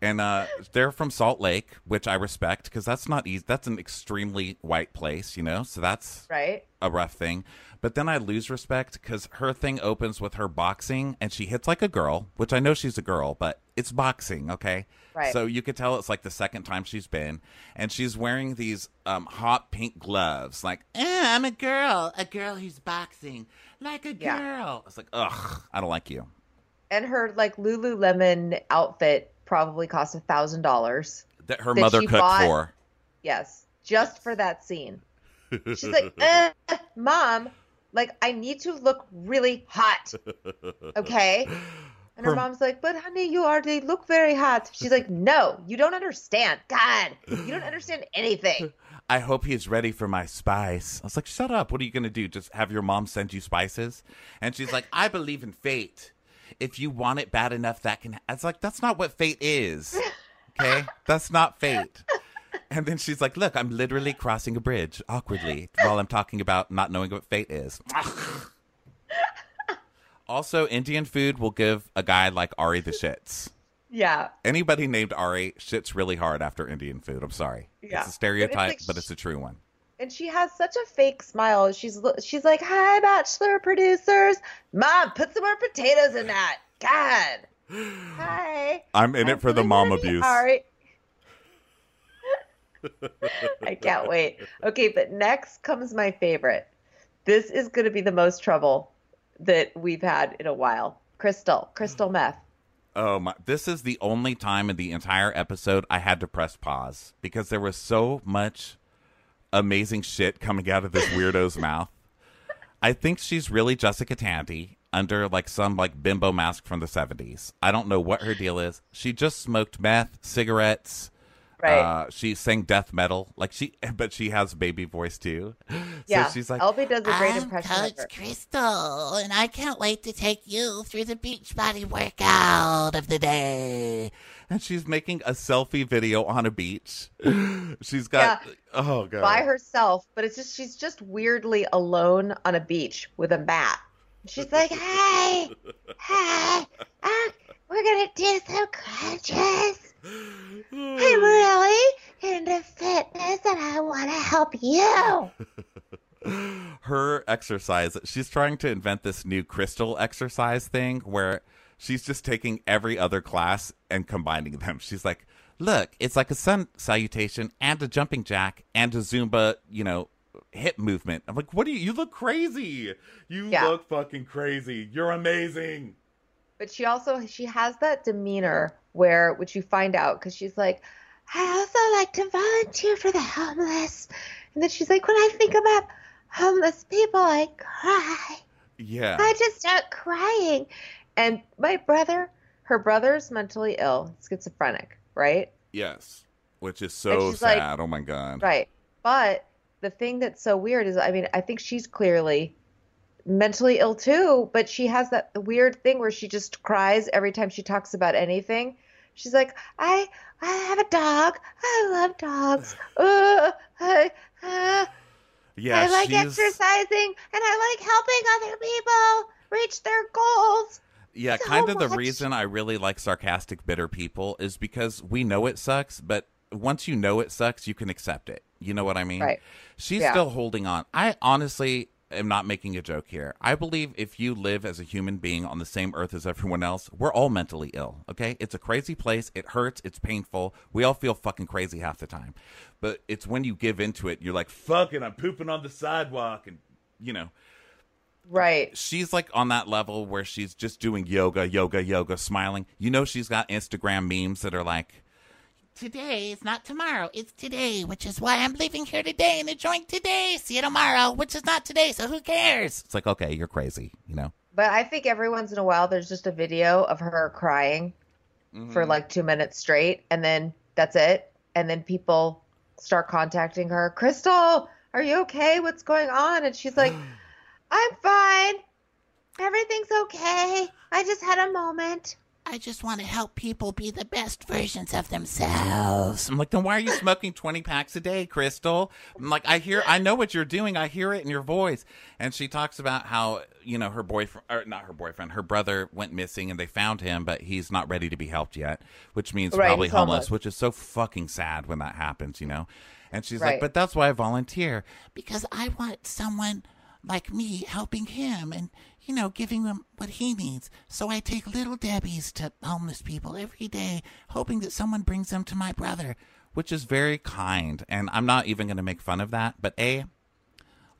And uh, they're from Salt Lake, which I respect because that's not easy. That's an extremely white place, you know. So that's Right? a rough thing. But then I lose respect because her thing opens with her boxing and she hits like a girl, which I know she's a girl, but it's boxing, okay? Right. So you could tell it's like the second time she's been. And she's wearing these um, hot pink gloves, like, eh, I'm a girl, a girl who's boxing, like a Yeah. girl. It's like, ugh, I don't like you. And her like Lululemon outfit probably cost a thousand dollars. That her That mother cooked bought- for. Yes, just for that scene. She's like, eh, *laughs* "Mom, like I need to look really hot, okay?" And her Her- mom's like, "But honey, you already look very hot." She's like, "No, you don't understand. God, you don't understand anything." *laughs* I hope he's ready for my spice. I was like, shut up. What are you going to do? Just have your mom send you spices? And she's like, I believe in fate. If you want it bad enough, that can. It's like, that's not what fate is. Okay? That's not fate. And then she's like, look, I'm literally crossing a bridge awkwardly while I'm talking about not knowing what fate is. also, Indian food will give a guy like Ari the shits. Yeah, Anybody named Ari shits really hard after Indian food. I'm sorry. Yeah. It's a stereotype, But but it's it's, a true one. And she has such a fake smile. She's she's like, "Hi, Bachelor producers, Mom, put some more potatoes in that." God, hi. I'm in it for the mom abuse. All right. *laughs* I can't wait. Okay, but next comes my favorite. This is going to be the most trouble that we've had in a while. Krystal, crystal mm. meth. Oh my! This is the only time in the entire episode I had to press pause because there was so much amazing shit coming out of this weirdo's mouth. I think she's really Jessica Tandy under like some like bimbo mask from the seventies. I don't know what her deal is. She just smoked meth, cigarettes. Right. Uh, she sang death metal, like she, *laughs* but she has baby voice too. *laughs* yeah, So she's like, Elby does a great I'm impression Coach. Krystal, and I can't wait to take you through the beach body workout of the day. And *laughs* she's making a selfie video on a beach. *gasps* She's got, oh god, by herself, but it's just she's just weirdly alone on a beach with a mat. She's like, *laughs* "Hey, hey, uh, we're gonna do some crunches. I'm *sighs* really into fitness, and I want to help you." her exercise she's trying to invent this new crystal exercise thing where she's just taking every other class and combining them. She's like look it's like a sun salutation and a jumping jack and a zumba you know hip movement. I'm like what do you you look crazy. You Yeah. look fucking crazy. You're amazing. But she also she has that demeanor where, which you find out, because she's like, "I also like to volunteer for the homeless," and then she's like, "When I think about homeless people, I cry." yeah. I just start crying. And my brother, her brother's mentally ill, schizophrenic, right? yes which is so she's like- sad oh my god Right. But the thing that's so weird is, I mean, I think she's clearly mentally ill too, but she has that weird thing where she just cries every time she talks about anything. She's like, I, I have a dog. I love dogs. *sighs* Uh, I, uh, yeah I like she's exercising and I like helping other people reach their goals. Yeah, so kind of the reason I really like sarcastic, bitter people is because we know it sucks, but once you know it sucks, you can accept it. You know what I mean? Right. She's Yeah. still holding on. I honestly am not making a joke here. I believe if you live as a human being on the same earth as everyone else, we're all mentally ill. Okay? It's a crazy place. It hurts. It's painful. We all feel fucking crazy half the time. But it's when you give into it, you're like, fucking, I'm pooping on the sidewalk. And, you know, Right. she's like on that level where she's just doing yoga, yoga, yoga, smiling. You know, she's got Instagram memes that are like, Today is not tomorrow, it's today, which is why I'm leaving here today and enjoying today. See you tomorrow, which is not today, so who cares? it's like, okay, you're crazy, you know? But I think every once in a while there's just a video of her crying Mm-hmm. for like two minutes straight, and then that's it. And then people start contacting her. Krystal, are you okay? What's going on? And she's like, *gasps* *gasps* *gasps* I'm fine. Everything's okay. I just had a moment. I I just want to help people be the best versions of themselves. I'm like, then why are you smoking 20 packs a day, Krystal? I'm like, I hear, I know what you're doing. I hear it in your voice. And she talks about how, you know, her boyfriend, or not her boyfriend, her brother went missing and they found him, but he's not ready to be helped yet, which means Right, probably homeless, homeless. which is so fucking sad when that happens, you know? And she's Right. like, but that's why I volunteer. Because I want someone like me helping him and, you know, giving him what he needs. So I take little Debbie's to homeless people every day, hoping that someone brings them to my brother. which is very kind. And I'm not even going to make fun of that. But A,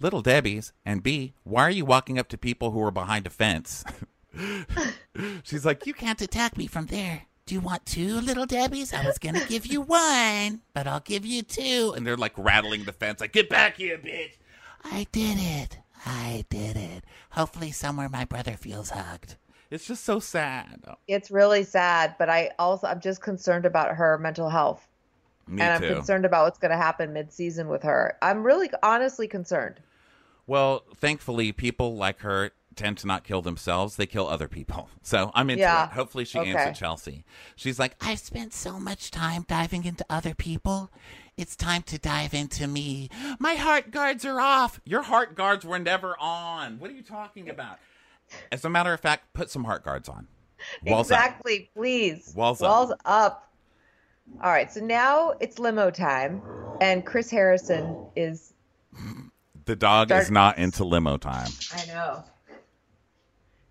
little Debbie's, and B, why are you walking up to people who are behind a fence? *laughs* She's like, You can't attack me from there. Do you want two little Debbies? I was going to give you one, but I'll give you two. and they're like rattling the fence, like, get back here, bitch. I did it. I did it. Hopefully, somewhere my brother feels hugged. It's just so sad. It's really sad, but I also I'm just concerned about her mental health. Me and too. I'm concerned about what's going to happen mid-season with her. I'm really honestly concerned. Well, thankfully, people like her tend to not kill themselves; they kill other people. *laughs* So I'm into Yeah. it. Hopefully, she Okay. answered Chelsea. She's like, I've spent so much time diving into other people. It's time to dive into me. My heart guards are off. Your heart guards were never on. What are you talking about? As a matter of fact, put some heart guards on. Walls up. exactly, please. Walls up. Walls up. All right, so now it's limo time, and Chris Harrison is. The dog Start- is not into limo time. I know.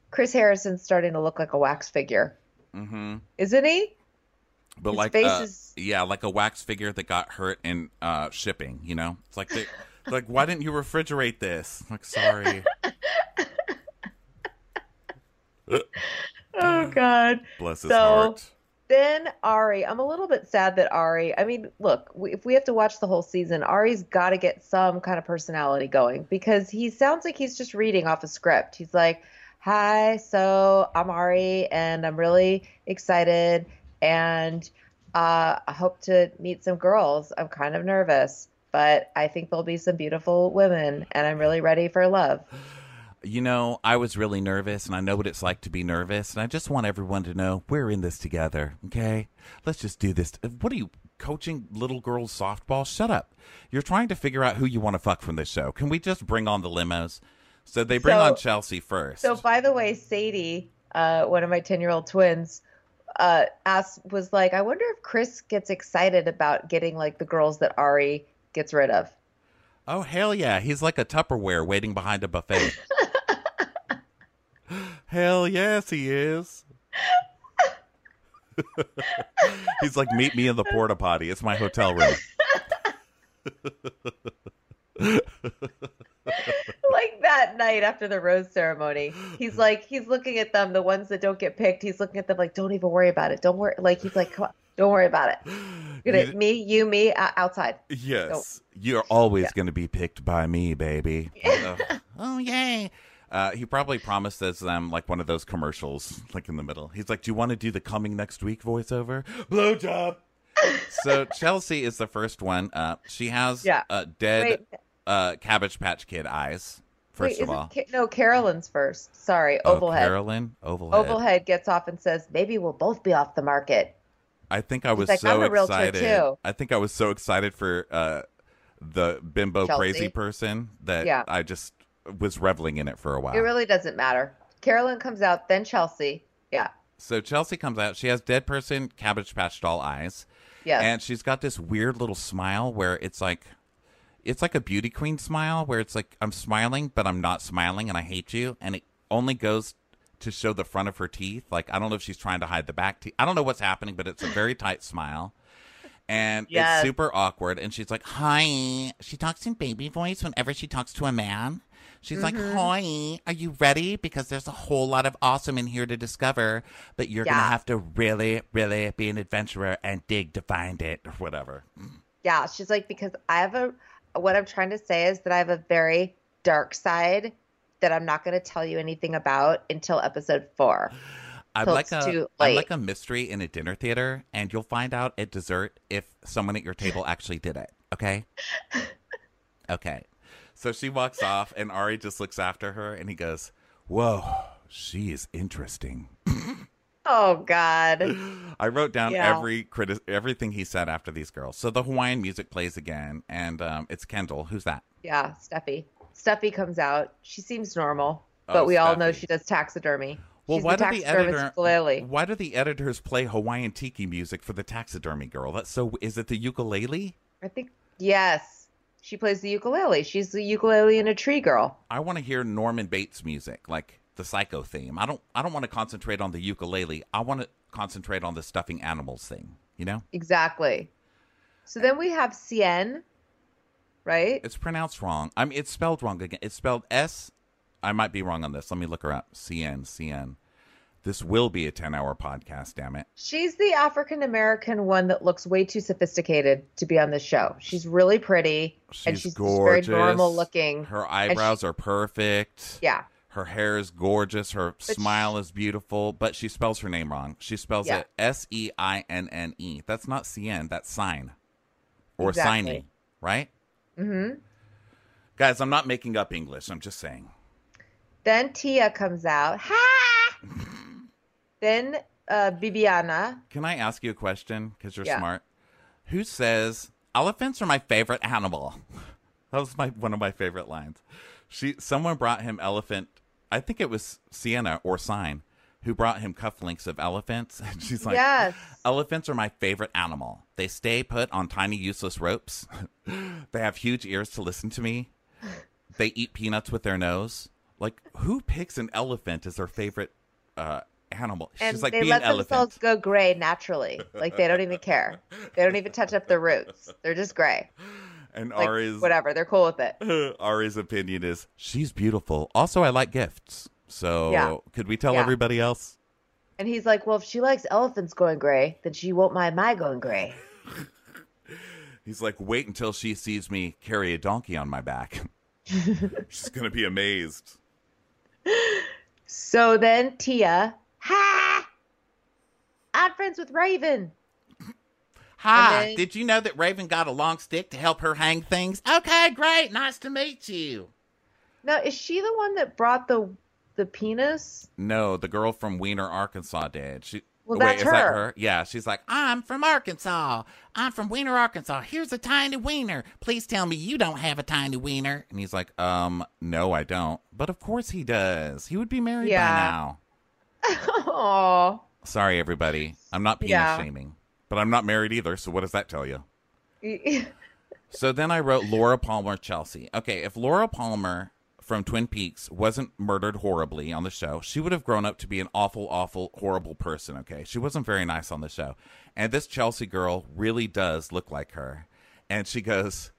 Chris Harrison's starting to look like a wax figure, Mm-hmm. isn't he? But His like, uh, is- yeah, like a wax figure that got hurt in uh, shipping. You know, it's like, they, like, why didn't you refrigerate this? Like, sorry. *laughs* *laughs* Oh God. Bless his So- heart. Then Ari, I'm a little bit sad that Ari. I mean, look, we, if we have to watch the whole season, Ari's got to get some kind of personality going because he sounds like he's just reading off a script. He's like, "Hi, so I'm Ari, and I'm really excited, and uh, I hope to meet some girls. I'm kind of nervous, but I think there'll be some beautiful women, and I'm really ready for love." You know, I was really nervous, and I know what it's like to be nervous, and I just want everyone to know we're in this together, okay? Let's just do this. What are you, coaching little girls softball? Shut up. You're trying to figure out who you want to fuck from this show. Can we just bring on the limos? So they bring So- on Chelsea first. So, by the way, Sadie, uh, one of my ten-year-old twins, uh, asked was like, "I wonder if Chris gets excited about getting like the girls that Ari gets rid of." oh, hell yeah. He's like a Tupperware waiting behind a buffet. *laughs* hell yes, he is. *laughs* He's like, meet me in the porta potty. It's my hotel room. *laughs* *laughs* like that night after the rose ceremony, he's like, he's looking at them, the ones that don't get picked. He's looking at them like, "Don't even worry about it. Don't worry." Like he's like, "Come on, don't worry about it." *gasps* Gonna, You- me, you, me, uh, outside. Yes. You're always going to be picked by me, baby. Uh, *laughs* Oh, yay. uh, he probably promised them like one of those commercials, like in the middle. He's like, Do you want to do the coming next week voiceover? *gasps* Blowjob. *laughs* so Chelsea is the first one. Uh, she has Yeah. uh, dead Wait. Uh, Cabbage Patch Kid eyes, first Wait, of all. Ca- no, Carolyn's first. Sorry, Oh, Ovalhead. Carolyn? Ovalhead. Ovalhead gets off and says, "Maybe we'll both be off the market." I think I was like, so "I'm a excited. too." I think I was so excited for uh, the bimbo Chelsea. crazy person that Yeah. I just was reveling in it for a while. It really doesn't matter. Carolyn comes out, then Chelsea. Yeah. So Chelsea comes out. She has dead person cabbage patch doll eyes. Yes. And she's got this weird little smile where it's like it's like a beauty queen smile where it's like I'm smiling but I'm not smiling and I hate you and it only goes to show the front of her teeth. Like I don't know if she's trying to hide the back teeth. I don't know what's happening but it's a very *laughs* tight smile. And Yes. it's super awkward and she's like, Hi. She talks in baby voice whenever she talks to a man. She's like, Mhm. Hi, are you ready? Because there's a whole lot of awesome in here to discover, but you're gonna have to really, really be an adventurer and dig to find it. or whatever. Yeah, she's like because I have a what I'm trying to say is that I have a very dark side that I'm not going to tell you anything about until episode 4. I'm like a I'm like a mystery in a dinner theater, and you'll find out at dessert if someone at your table actually did it. Okay. *laughs* Okay. So she walks off, and Ari just looks after her, and he goes, "Whoa, she is interesting." *laughs* Oh God. I wrote down Yeah. every criti- everything he said after these girls. So the Hawaiian music plays again, and um, it's Kendall. Who's that? Yeah, Stuffy. Stuffy comes out. She seems normal, Oh, but we all know she does taxidermy. Well, She's why the do the editor? ukulele. Why do the editors play Hawaiian tiki music for the taxidermy girl? That's so. Is it the ukulele? I think yes. She plays the ukulele. She's the ukulele and a tree girl. I want to hear Norman Bates music, like the Psycho theme. I don't. I don't want to concentrate on the ukulele. I want to concentrate on the stuffing animals thing. You know, Exactly. So then we have Cien, right? it's pronounced wrong. I mean, it's spelled wrong again. It's spelled S. I might be wrong on this. Let me look her up. CN CN. This will be a ten-hour podcast. Damn it. She's the African American one that looks way too sophisticated to be on this show. She's really pretty and She's she's gorgeous. very normal looking. Her eyebrows she- are perfect. Yeah. Her hair is gorgeous. Her But smile is beautiful, but she spells her name wrong. She spells Yeah. it S E I N N E. That's not CN, that's sign. Or Exactly. signy, right? Mm-hmm. Guys, I'm not making up English. I'm just saying. Then Tia comes out. Ha! *laughs* then uh, Bibiana. Can I ask you a question? Because you're Yeah. smart. Who says elephants are my favorite animal? *laughs* That was my one of my favorite lines. She someone brought him elephant. I think it was Sienna or Sign who brought him cufflinks of elephants. *laughs* And she's like, Yes. elephants are my favorite animal. They stay put on tiny useless ropes. *laughs* they have huge ears to listen to me. They eat peanuts with their nose. Like who picks an elephant as their favorite uh, animal? And she's like, they be let an elephant. themselves go gray naturally. Like they don't even care. They don't even touch up the roots. They're just gray. And Like, Ari's whatever. They're cool with it. *laughs* Ari's opinion is she's beautiful. Also, I like gifts. So Yeah. could we tell Yeah. everybody else? And he's like, well, if she likes elephants going gray, then she won't mind my going gray. *laughs* He's like, wait until she sees me carry a donkey on my back. *laughs* she's gonna be amazed. So then Tia, ha! I'm friends with Raven. Hi, then- did you know that Raven got a long stick to help her hang things? Okay, great. Nice to meet you. Now, is she the one that brought the the penis? No, the girl from Weiner, Arkansas did. She Well, wait, that's is that her. her? Yeah, she's like, I'm from Arkansas. I'm from Weiner, Arkansas. Here's a tiny wiener. Please tell me you don't have a tiny wiener. and he's like, um, no, I don't. But of course he does. He would be married by now. *laughs* Oh, Sorry, everybody. I'm not penis Yeah. shaming, but I'm not married either. So what does that tell you? *laughs* So then I wrote Laura Palmer Chelsea. Okay, if Laura Palmer from Twin Peaks wasn't murdered horribly on the show, she would have grown up to be an awful, awful, horrible person. Okay, she wasn't very nice on the show, and this Chelsea girl really does look like her. And she goes,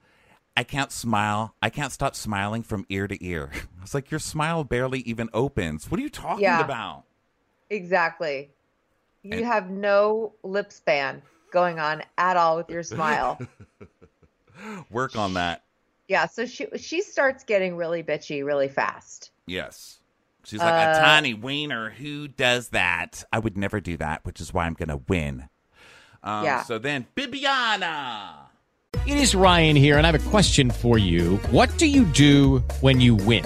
"I can't smile. I can't stop smiling from ear to ear." *laughs* I was like, "Your smile barely even opens. What are you talking Yeah. about?" exactly. You And- have no lip span going on at all with your smile. *laughs* Work on that. yeah, so she she starts getting really bitchy really fast. Yes. She's like a Uh, tiny wiener. Who does that? I would never do that, which is why I'm gonna win. Um, Yeah. So then, Bibiana. It is Ryan here, and I have a question for you. What do you do when you win?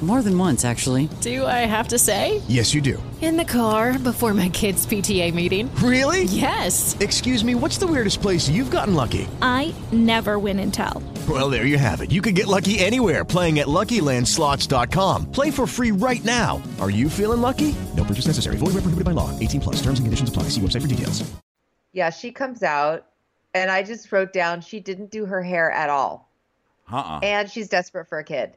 More than once, actually. Do I have to say? Yes, you do. In the car before my kids' PTA meeting. Really? Yes. Excuse me, what's the weirdest place you've gotten lucky? I never win and tell. Well, there you have it. You can get lucky anywhere playing at LuckyLandSlots.com. Play for free right now. Are you feeling lucky? No purchase necessary. Void where prohibited by law. 18 plus. Terms and conditions apply. See website for details. Yeah, she comes out, and I just wrote down she didn't do her hair at all, Uh-uh. and she's desperate for a kid.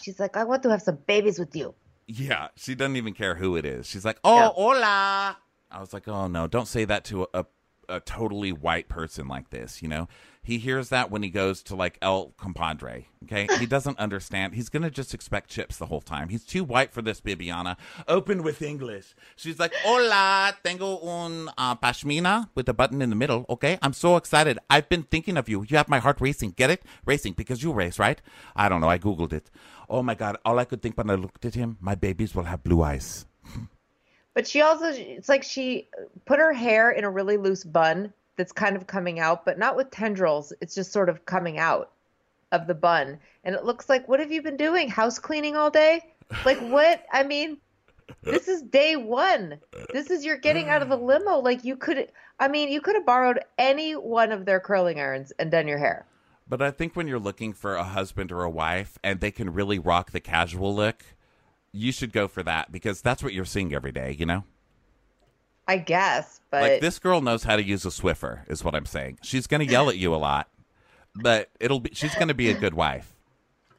She's like, I want to have some babies with you. yeah, she doesn't even care who it is. She's like, "Oh, Yeah. hola." I was like, "Oh no, don't say that to a, a totally white person like this, you know? He hears that when he goes to like El Compadre, okay? He *laughs* doesn't understand. He's going to just expect chips the whole time. He's too white for this, Bibiana. Open with English. She's like, Hola, tengo un uh, pashmina with a button in the middle, okay? I'm so excited. I've been thinking of you. You have my heart racing. Get it? Racing because you race, right? I don't know. I Googled it. Oh my God. All I could think when I looked at him, my babies will have blue eyes. But she also, it's like she put her hair in a really loose bun that's kind of coming out, but not with tendrils. It's just sort of coming out of the bun. And it looks like, what have you been doing? House cleaning all day? Like, what? I mean, this is day one. This is you're getting out of the limo. Like, you could, I mean, you could have borrowed any one of their curling irons and done your hair. But I think when you're looking for a husband or a wife and they can really rock the casual look, you should go for that because that's what you're seeing every day, you know? I guess, but like this girl knows how to use a Swiffer, is what I'm saying. She's going to yell at you a lot, but it'll be she's going to be a good wife.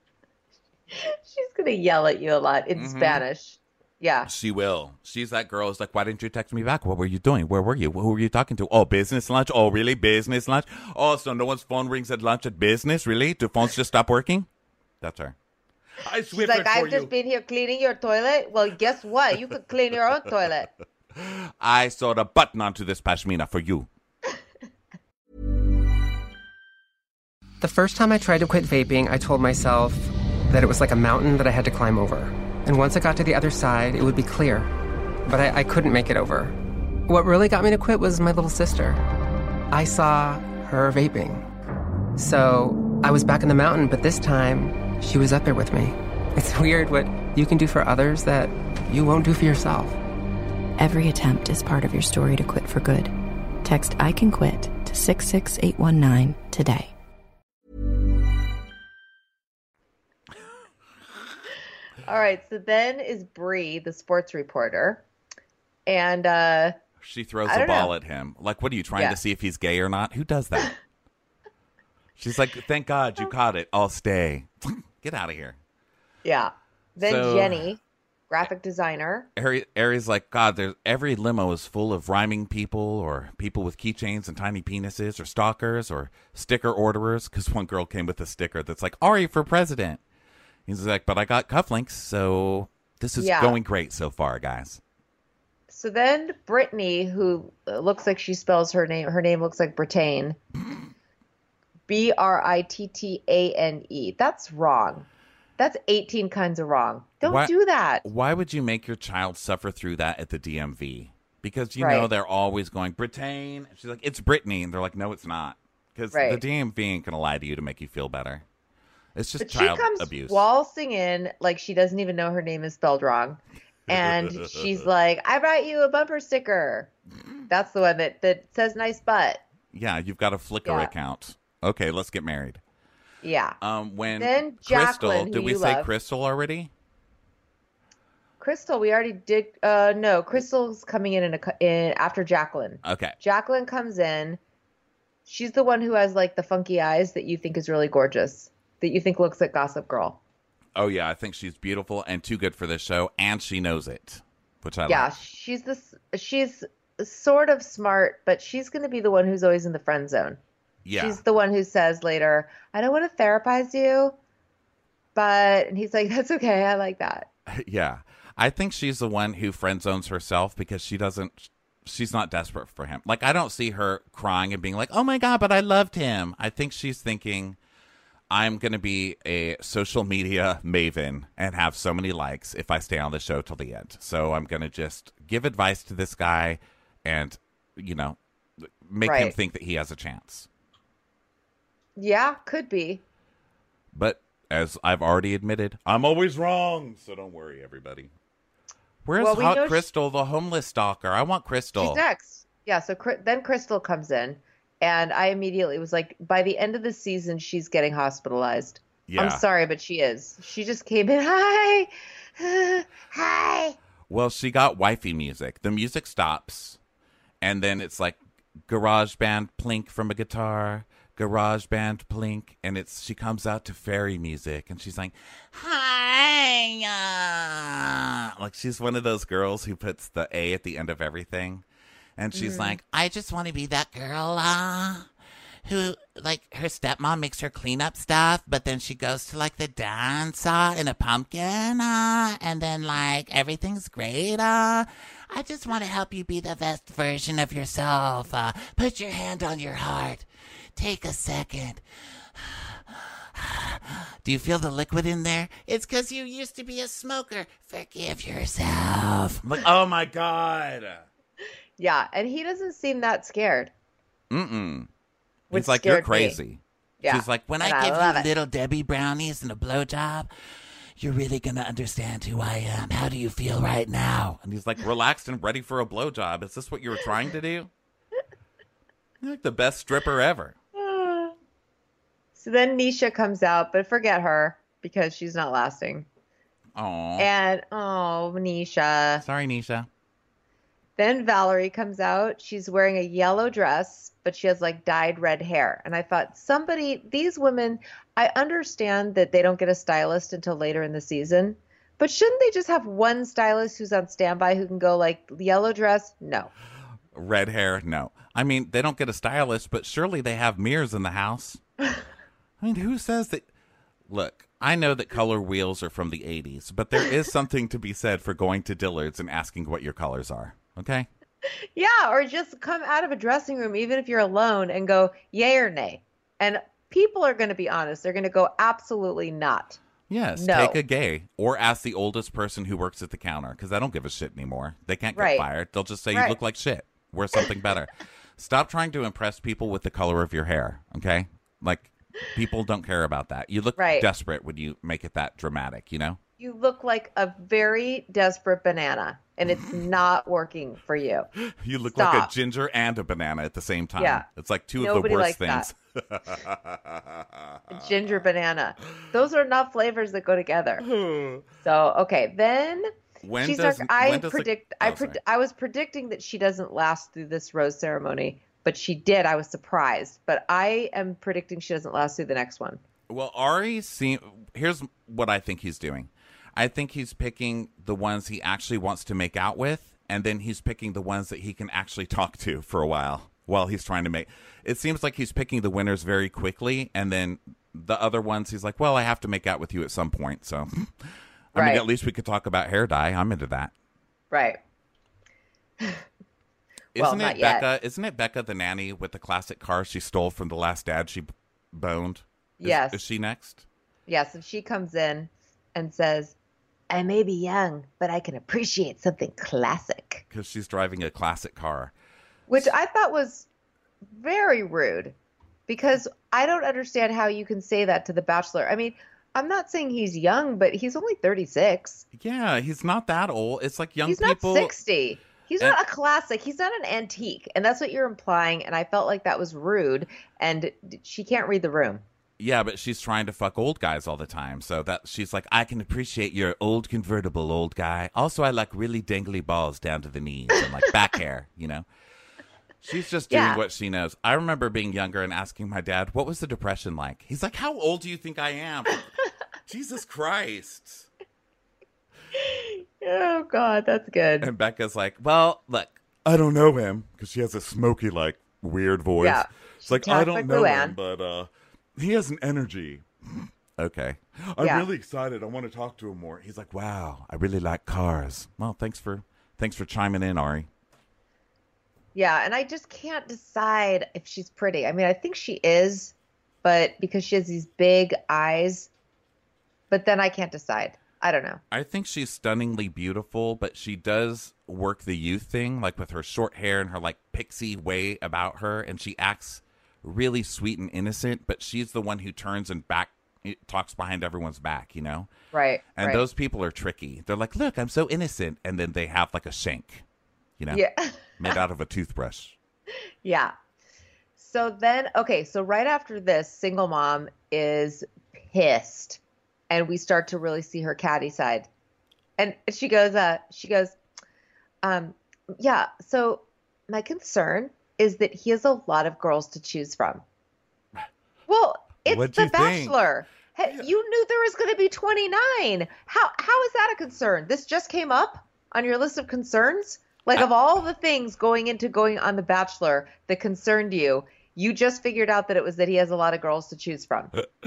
*laughs* she's going to yell at you a lot in Mhm. Spanish. Yeah. She will. She's that girl who's like, why didn't you text me back? What were you doing? Where were you? Who were you talking to? Oh, business lunch? Oh, really? Business lunch? Oh, so no one's phone rings at lunch at business? Really? Do phones just stop working? That's her. I She's like, I've just been here cleaning your toilet. Well, guess what? You could clean your own toilet. *laughs* I sewed a button onto this pashmina for you. The first time I tried to quit vaping, I told myself that it was like a mountain that I had to climb over. And once I got to the other side, it would be clear. But I, I couldn't make it over. What really got me to quit was my little sister. I saw her vaping. So I was back in the mountain, but this time, she was up there with me. *laughs* It's weird what you can do for others that you won't do for yourself. Every attempt is part of your story to quit for good. Text I can quit to 66819 today. All right. So then is Bree, the sports reporter. And uh She throws a ball know. at him. Like, what are you trying Yeah. to see if he's gay or not? Who does that? *laughs* She's like, thank God you *laughs* caught it. I'll stay. *laughs* Get out of here. yeah. Then So- Jenny, graphic designer. Ari, Ari's like, God, there's every limo is full of rhyming people or people with keychains and tiny penises or stalkers or sticker orderers. Because one girl came with a sticker that's like, Ari for president. He's like, but I got cufflinks, so this is Yeah. going great so far, guys. So then Brittany, who uh, looks like she spells her name, her name looks like Britain. *clears throat* B R I T T A N E. That's wrong. That's 18 kinds of wrong. Don't Why- do that. Why would you make your child suffer through that at the DMV? Because you know they're always going Britain. She's like, it's Brittany, and they're like, no, it's not. Because Right. the DMV ain't gonna lie to you to make you feel better. It's just But she comes abuse. waltzing in like she doesn't even know her name is spelled wrong. And she's *laughs* like, I brought you a bumper sticker. That's the one that, that says nice butt. yeah, you've got a Flickr Yeah. account. Okay, let's get married. Yeah. Um, when Then Krystal, Jacqueline, did we say love. Krystal already? Krystal, we already did. Uh, no, Krystal's coming in, in, a, in after Jacqueline. Okay. Jacqueline comes in. She's the one who has like the funky eyes that you think is really gorgeous, that you think looks like Gossip Girl. Oh yeah, I think she's beautiful and too good for this show, and she knows it, which I yeah, like. she's this. She's sort of smart, but she's going to be the one who's always in the friend zone. Yeah, She's the one who says later, "I don't want to therapize you," but and he's like, "That's okay. I like that." *laughs* yeah. I think she's the one who friend zones herself because she doesn't. She's not desperate for him. Like I don't see her crying and being like, "Oh my god, but I loved him." I think she's thinking, "I'm going to be a social media maven and have so many likes if I stay on the show till the end." So I'm going to just give advice to this guy, and you know, make him think that he has a chance. Yeah, could be. But as I've already admitted, I'm always wrong. So don't worry, everybody. Where's Well, we Hot she- Krystal, the homeless stalker? I want Krystal. She's next. Yeah, so then Krystal comes in, and I immediately was like, by the end of the season, she's getting hospitalized. I'm sorry, but she is. She just came in. *laughs* Hi, *sighs* hi. Well, she got wifey music. The music stops, and then it's like garage band plink from a guitar, garage band plink, and it's she comes out to fairy music, and she's like, "Hi," uh," like she's one of those girls who puts the a at the end of everything, And she's Mhm. like, I just want to be that girl, uh, who, like, her stepmom makes her clean up stuff, but then she goes to, like, the dance, uh, in a pumpkin, uh, and then, like, everything's great, uh. I just want to help you be the best version of yourself. Uh, put your hand on your heart. Take a second. *sighs* Do you feel the liquid in there? It's because you used to be a smoker. Forgive yourself. Like, oh my god. Yeah, and he doesn't seem that scared. Mm-mm. Which He's like, you're scared me. crazy. Yeah. She's like, when and I give love you it. little Debbie brownies and a blowjob, you're really gonna understand who I am. How do you feel right now? And he's like relaxed and ready for a blowjob. Is this what you were trying to do? You're like the best stripper ever. *sighs* So then Nisha comes out, but forget her because she's not lasting. Oh. And oh, Nisha. Sorry, Nisha. Then Valerie comes out. She's wearing a yellow dress, but she has like dyed red hair. And I thought, somebody, these women, I understand that they don't get a stylist until later in the season, but shouldn't they just have one stylist who's on standby who can go like yellow dress? No. Red hair? No. I mean, they don't get a stylist, but surely they have mirrors in the house. *laughs* I mean, who says that? Look, I know that color wheels are from the 80s, but there is something to be said for going to Dillard's and asking what your colors are. Okay? Yeah, or just come out of a dressing room, even if you're alone, and go yay or nay. And people are going to be honest. They're going to go absolutely not. Yes, No. take a gay or ask the oldest person who works at the counter because I don't give a shit anymore. They can't get Right. fired. They'll just say you look like shit. Wear something better. Stop trying to impress people with the color of your hair. Okay, like people don't care about that. You look Right. desperate when you make it that dramatic. You know. You look like a very desperate banana, and it's *laughs* not working for you. You look like a ginger and a banana at the same time. Yeah. It's like two Nobody of the worst things. Ginger banana. Those are not flavors that go together. *sighs* So okay, then When she's does- like, I does the- predict. Oh, I Oh, pred- I was predicting that she doesn't last through this rose ceremony, but she did. I was surprised, but I am predicting she doesn't last through the next one. Well, Arie seem here's what I think he's doing. I think he's picking the ones he actually wants to make out with, and then he's picking the ones that he can actually talk to for a while while he's trying to make. It seems like he's picking the winners very quickly, and then the other ones he's like, "Well, I have to make out with you at some point." So, *laughs* I Right. mean, at least we could talk about hair dye. I'm into that. Right. *laughs* Isn't Well, it not yet. Bekah? Isn't it Bekah the nanny with the classic car she stole from the last dad she boned? Is- Yes. Is she next? Yes, if she comes in and says, "I may be young, but I can appreciate something classic," Because she's driving a classic car. which I thought was very rude, because I don't understand how you can say that to the Bachelor. I mean, I'm not saying he's young, but he's only 36. Yeah, he's not that old. It's like young he's people. not 60. He's And- not a classic. He's not an antique, and that's what you're implying. And I felt like that was rude. And she can't read the room. Yeah, but she's trying to fuck old guys all the time. So that she's like, I can appreciate your old convertible old guy. Also, I like really dangly balls down to the knees and like back *laughs* hair. You know. She's just doing Yeah. what she knows. I remember being younger and asking my dad, "What was the depression like?" He's like, "How old do you think I am?" *laughs* Jesus Christ. Oh God, that's good. And Bekah's like, "Well, look, I don't know him because she has a smoky, like, weird voice. Yeah. It's like I don't like know Luann. him, but uh, he has an energy. okay, I'm Yeah. really excited. I want to talk to him more. He's like, "Wow, I really like cars." Well, thanks for thanks for chiming in, Arie. Yeah, and I just can't decide if she's pretty. I mean, I think she is, but because she has these big eyes, but then I can't decide. I don't know. I think she's stunningly beautiful, but she does work the youth thing, like with her short hair and her like pixie way about her, and she acts really sweet and innocent. But she's the one who turns and back talks behind everyone's back, you know. Right. And right. those people are tricky. They're like, "Look, I'm so innocent," and then they have like a shank, you know, Yeah. *laughs* made out of a toothbrush. Yeah. So then, okay, so right after this, single mom is pissed, and we start to really see her catty side. And she goes, uh, she goes, um, yeah. So my concern is that he has a lot of girls to choose from. *sighs* Well, it's What'd The? Bachelor. Hey, you knew there was going to be 29. How how is that a concern? This just came up on your list of concerns? Like of all the things going into going on The Bachelor that concerned you, you just figured out that it was that he has a lot of girls to choose from. *laughs*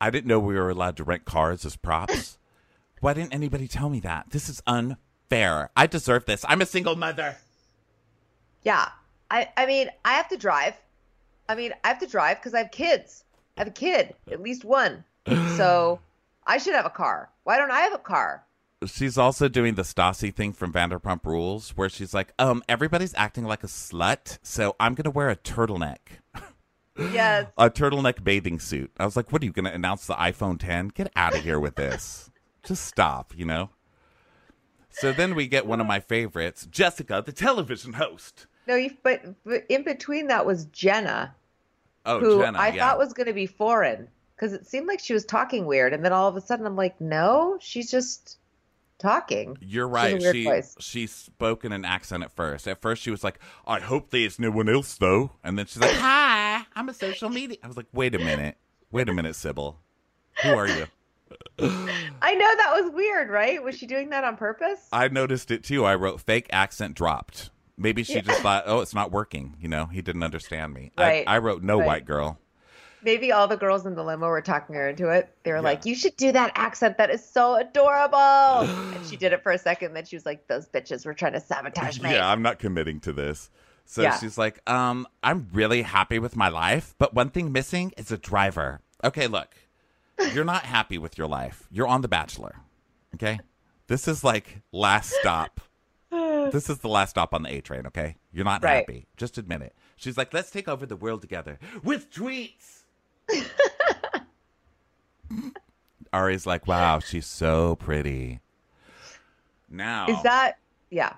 I didn't know we were allowed to rent cars as props. *laughs* Why didn't anybody tell me that? This is unfair. I deserve this. I'm a single mother. Yeah. I, I mean, I have to drive. I mean, I have to drive because I have kids. I have a kid, at least one. So I should have a car. Why don't I have a car? She's also doing the Stassi thing from Vanderpump Rules, where she's like, um, everybody's acting like a slut, so I'm gonna wear a turtleneck. Yes. *laughs* a turtleneck bathing suit. I was like, what are you gonna announce the iPhone 10? Get out of here with this. *laughs* Just stop, you know? So then we get one of my favorites, Jessica, the television host. No, you, but, but in between that was Jenna, Oh, who Jenna, I yeah. thought was going to be foreign because it seemed like she was talking weird. And then all of a sudden I'm like, no, she's just talking. You're She's in a right. She place. she spoke in an accent at first. At first, she was like, "I hope there's no one else though," and then she's like, *laughs* "Hi, I'm a social media." I was like, "Wait a minute, wait a minute, Sybil, who are you?" I know that was weird, right? Was she doing that on purpose? I noticed it too. I wrote fake accent dropped. Maybe she just thought, "Oh, it's not working." You know, he didn't understand me. Right, I, I wrote no right. white girl. Maybe all the girls in the limo were talking her into it. They were like, "You should do that accent. That is so adorable." and she did it for a second. Then she was like, "Those bitches were trying to sabotage me." *laughs* Yeah, I'm not committing to this. So Yeah. she's like, um, I'm really happy with my life, but one thing missing is a driver. Okay, look, you're not happy with your life. You're on The Bachelor. Okay? This is like last stop. This is the last stop on the A train, okay? You're not Right. happy. Just admit it. She's like, let's take over the world together with tweets. *laughs* Arie's like, wow, she's so pretty. Now, Is that yeah?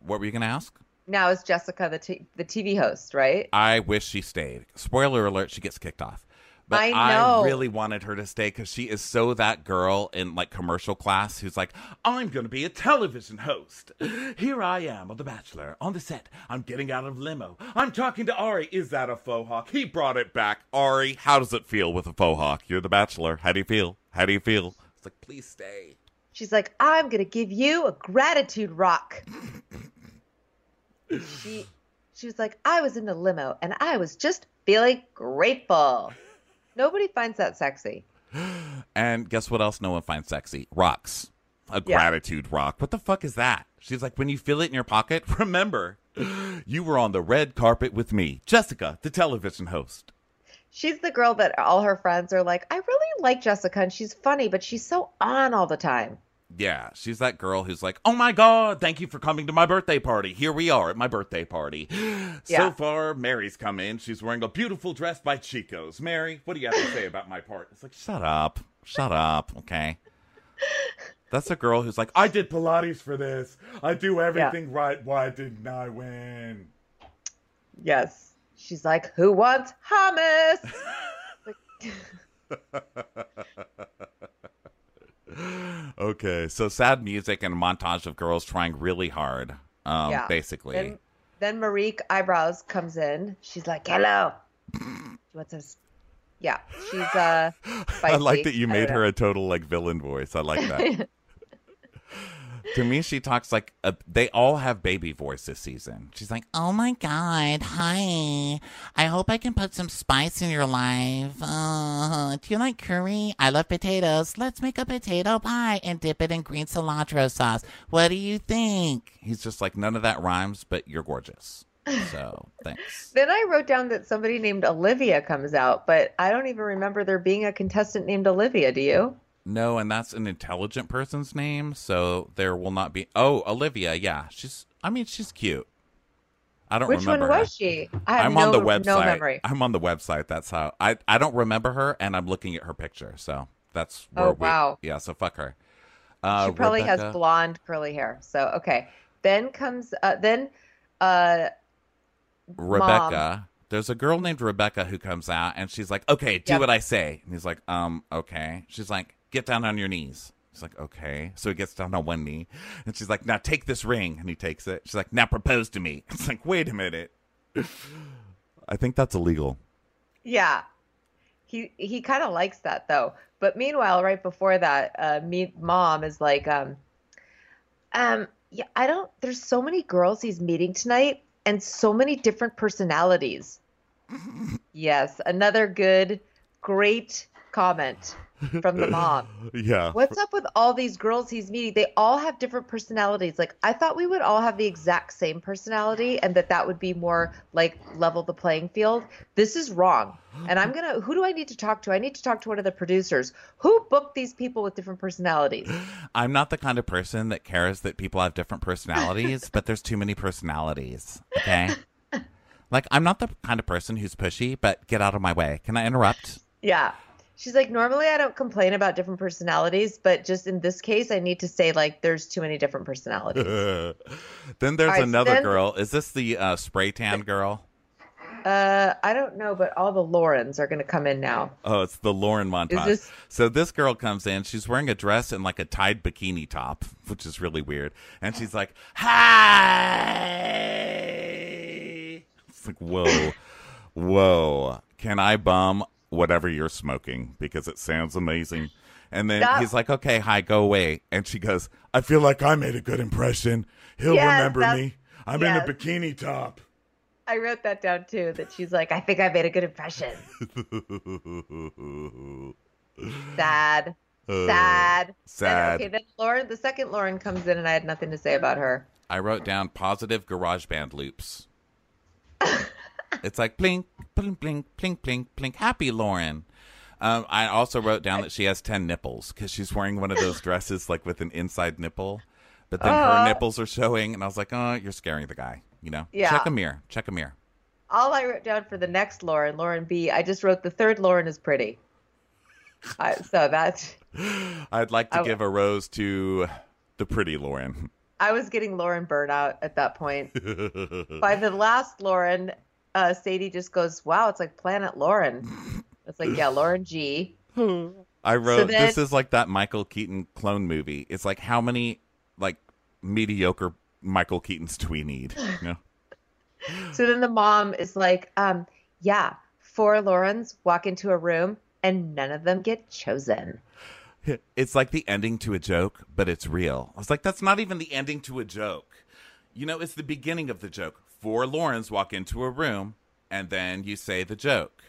what were you going to ask? Now is Jessica the t- the TV host, right? I wish she stayed. Spoiler alert, she gets kicked off. But I know. really wanted her to stay because she is so that girl in like commercial class who's like, I'm going to be a television host. Here I am on The Bachelor on the set. I'm getting out of limo. I'm talking to Arie. Is that a faux hawk? He brought it back. Arie, how does it feel with a faux hawk? You're The Bachelor. How do you feel? How do you feel? It's like, please stay. She's like, I'm gonna give you a gratitude rock. she she was like, I was in the limo and I was just feeling grateful. Nobody finds that sexy. And guess what else no one finds sexy? Rocks. A Yeah. gratitude rock. What the fuck is that? She's like, when you feel it in your pocket, *laughs* remember, you were on the red carpet with me, Jessica, the television host. She's the girl that all her friends are like, I really like Jessica and she's funny, but she's so on all the time. Yeah, she's that girl who's like, oh my God, thank you for coming to my birthday party. Here we are at my birthday party. *gasps* So Yeah. far, Mary's come in. She's wearing a beautiful dress by Chico's. Mary, what do you have to say about my part? It's like, shut up. Shut up. Okay. That's a girl who's like, I did Pilates for this. I do everything right. Why didn't I win? Yes. She's like, Who wants hummus? *laughs* *laughs* Okay, so sad music and a montage of girls trying really hard, um, Yeah. basically. Then, then Marikh Eyebrows comes in. She's like, Hello. What's this? Yeah. She's uh *laughs* I like that you made her know. a total like villain voice. I like that. *laughs* to me, she talks like a, they all have baby voice this season. She's like, Oh my god, hi. I hope I can put some spice in your life. Uh, do you like curry? I love potatoes. Let's make a potato pie and dip it in green cilantro sauce. What do you think? he's just like none of that rhymes, but you're gorgeous. So thanks. *laughs* Then I wrote down that somebody named Olivia comes out, but I don't even remember there being a contestant named Olivia. Do you? No, and that's an intelligent person's name, so there will not be. Oh, Olivia, yeah, she's. I mean, she's cute. I don't Which remember. Which one her. was she? I I'm no, on the website. no memory. I'm on the website. That's how I. I don't remember her, and I'm looking at her picture. So that's where Oh, we, wow. Yeah, so fuck her. Uh, she probably has blonde curly hair. So okay. Then comes uh, then uh Rebecca. There's a girl named Rebecca who comes out and she's like, "Okay, do Yep. what I say." And he's like, "Um, okay." She's like, "Get down on your knees." He's like, "Okay." So he gets down on one knee, and she's like, "Now take this ring." And he takes it. She's like, "Now propose to me." *laughs* It's like, "Wait a minute." I think that's illegal. yeah. He he kind of likes that though. But meanwhile, right before that, uh me mom is like um um yeah, I don't. There's so many girls he's meeting tonight, and so many different personalities. *laughs* yes, another good, great comment from the mom. *laughs* Yeah. What's up with all these girls he's meeting? They all have different personalities. Like I thought we would all have the exact same personality and that that would be more like level the playing field. This is wrong. And I'm going to who do I need to talk to? I need to talk to one of the producers. Who booked these people with different personalities? *laughs* I'm not the kind of person that cares that people have different personalities, *laughs* but there's too many personalities. Okay. Like, I'm not the kind of person who's pushy, but get out of my way. Can I interrupt? Yeah. She's like, normally I don't complain about different personalities, but just in this case, I need to say like there's too many different personalities. *laughs* then there's right, so another then- girl. Is this the uh, spray tan girl? Uh, I don't know, but all the Laurens are going to come in now. Oh, it's the Lauren montage. this- So this girl comes in. She's wearing a dress and like a tied bikini top, which is really weird. And she's like, "Hi." It's like, whoa, whoa. Can I bum whatever you're smoking because it sounds amazing? And then he's like, "Okay, hi, go away." And she goes, "I feel like I made a good impression. He'll Yes, remember me. I'm yes. in a bikini top." I wrote that down too. That she's like, I think I made a good impression. *laughs* Sad, Uh, sad, sad. Okay, then Lauren, the second Lauren comes in, and I had nothing to say about her. I wrote down positive garage band loops. *laughs* it's like blink, blink, blink, blink, blink, blink. Happy Lauren. Um, I also wrote down that she has 10 nipples because she's wearing one of those dresses like with an inside nipple, but then Uh. her nipples are showing. And I was like, oh, you're scaring the guy. You know? Yeah. Check a mirror. Check a mirror. All I wrote down for the next Lauren, Lauren B. I just wrote the third Lauren is pretty. I, so that *laughs* I'd like to I- give a rose to the pretty Lauren. I was getting Lauren burnout at that point. By the last Lauren, uh, Sadie just goes, "Wow, it's like Planet Lauren." It's like, yeah, Lauren G. I wrote then- this is like that Michael Keaton clone movie. It's like how many like mediocre Michael Keatons do we need? You know? *laughs* So then the mom is like, um, yeah, four Laurens walk into a room and none of them get chosen. It's like the ending to a joke, but it's real. I was like, that's not even the ending to a joke. You know, it's the beginning of the joke. Four Laurens walk into a room, and then you say the joke.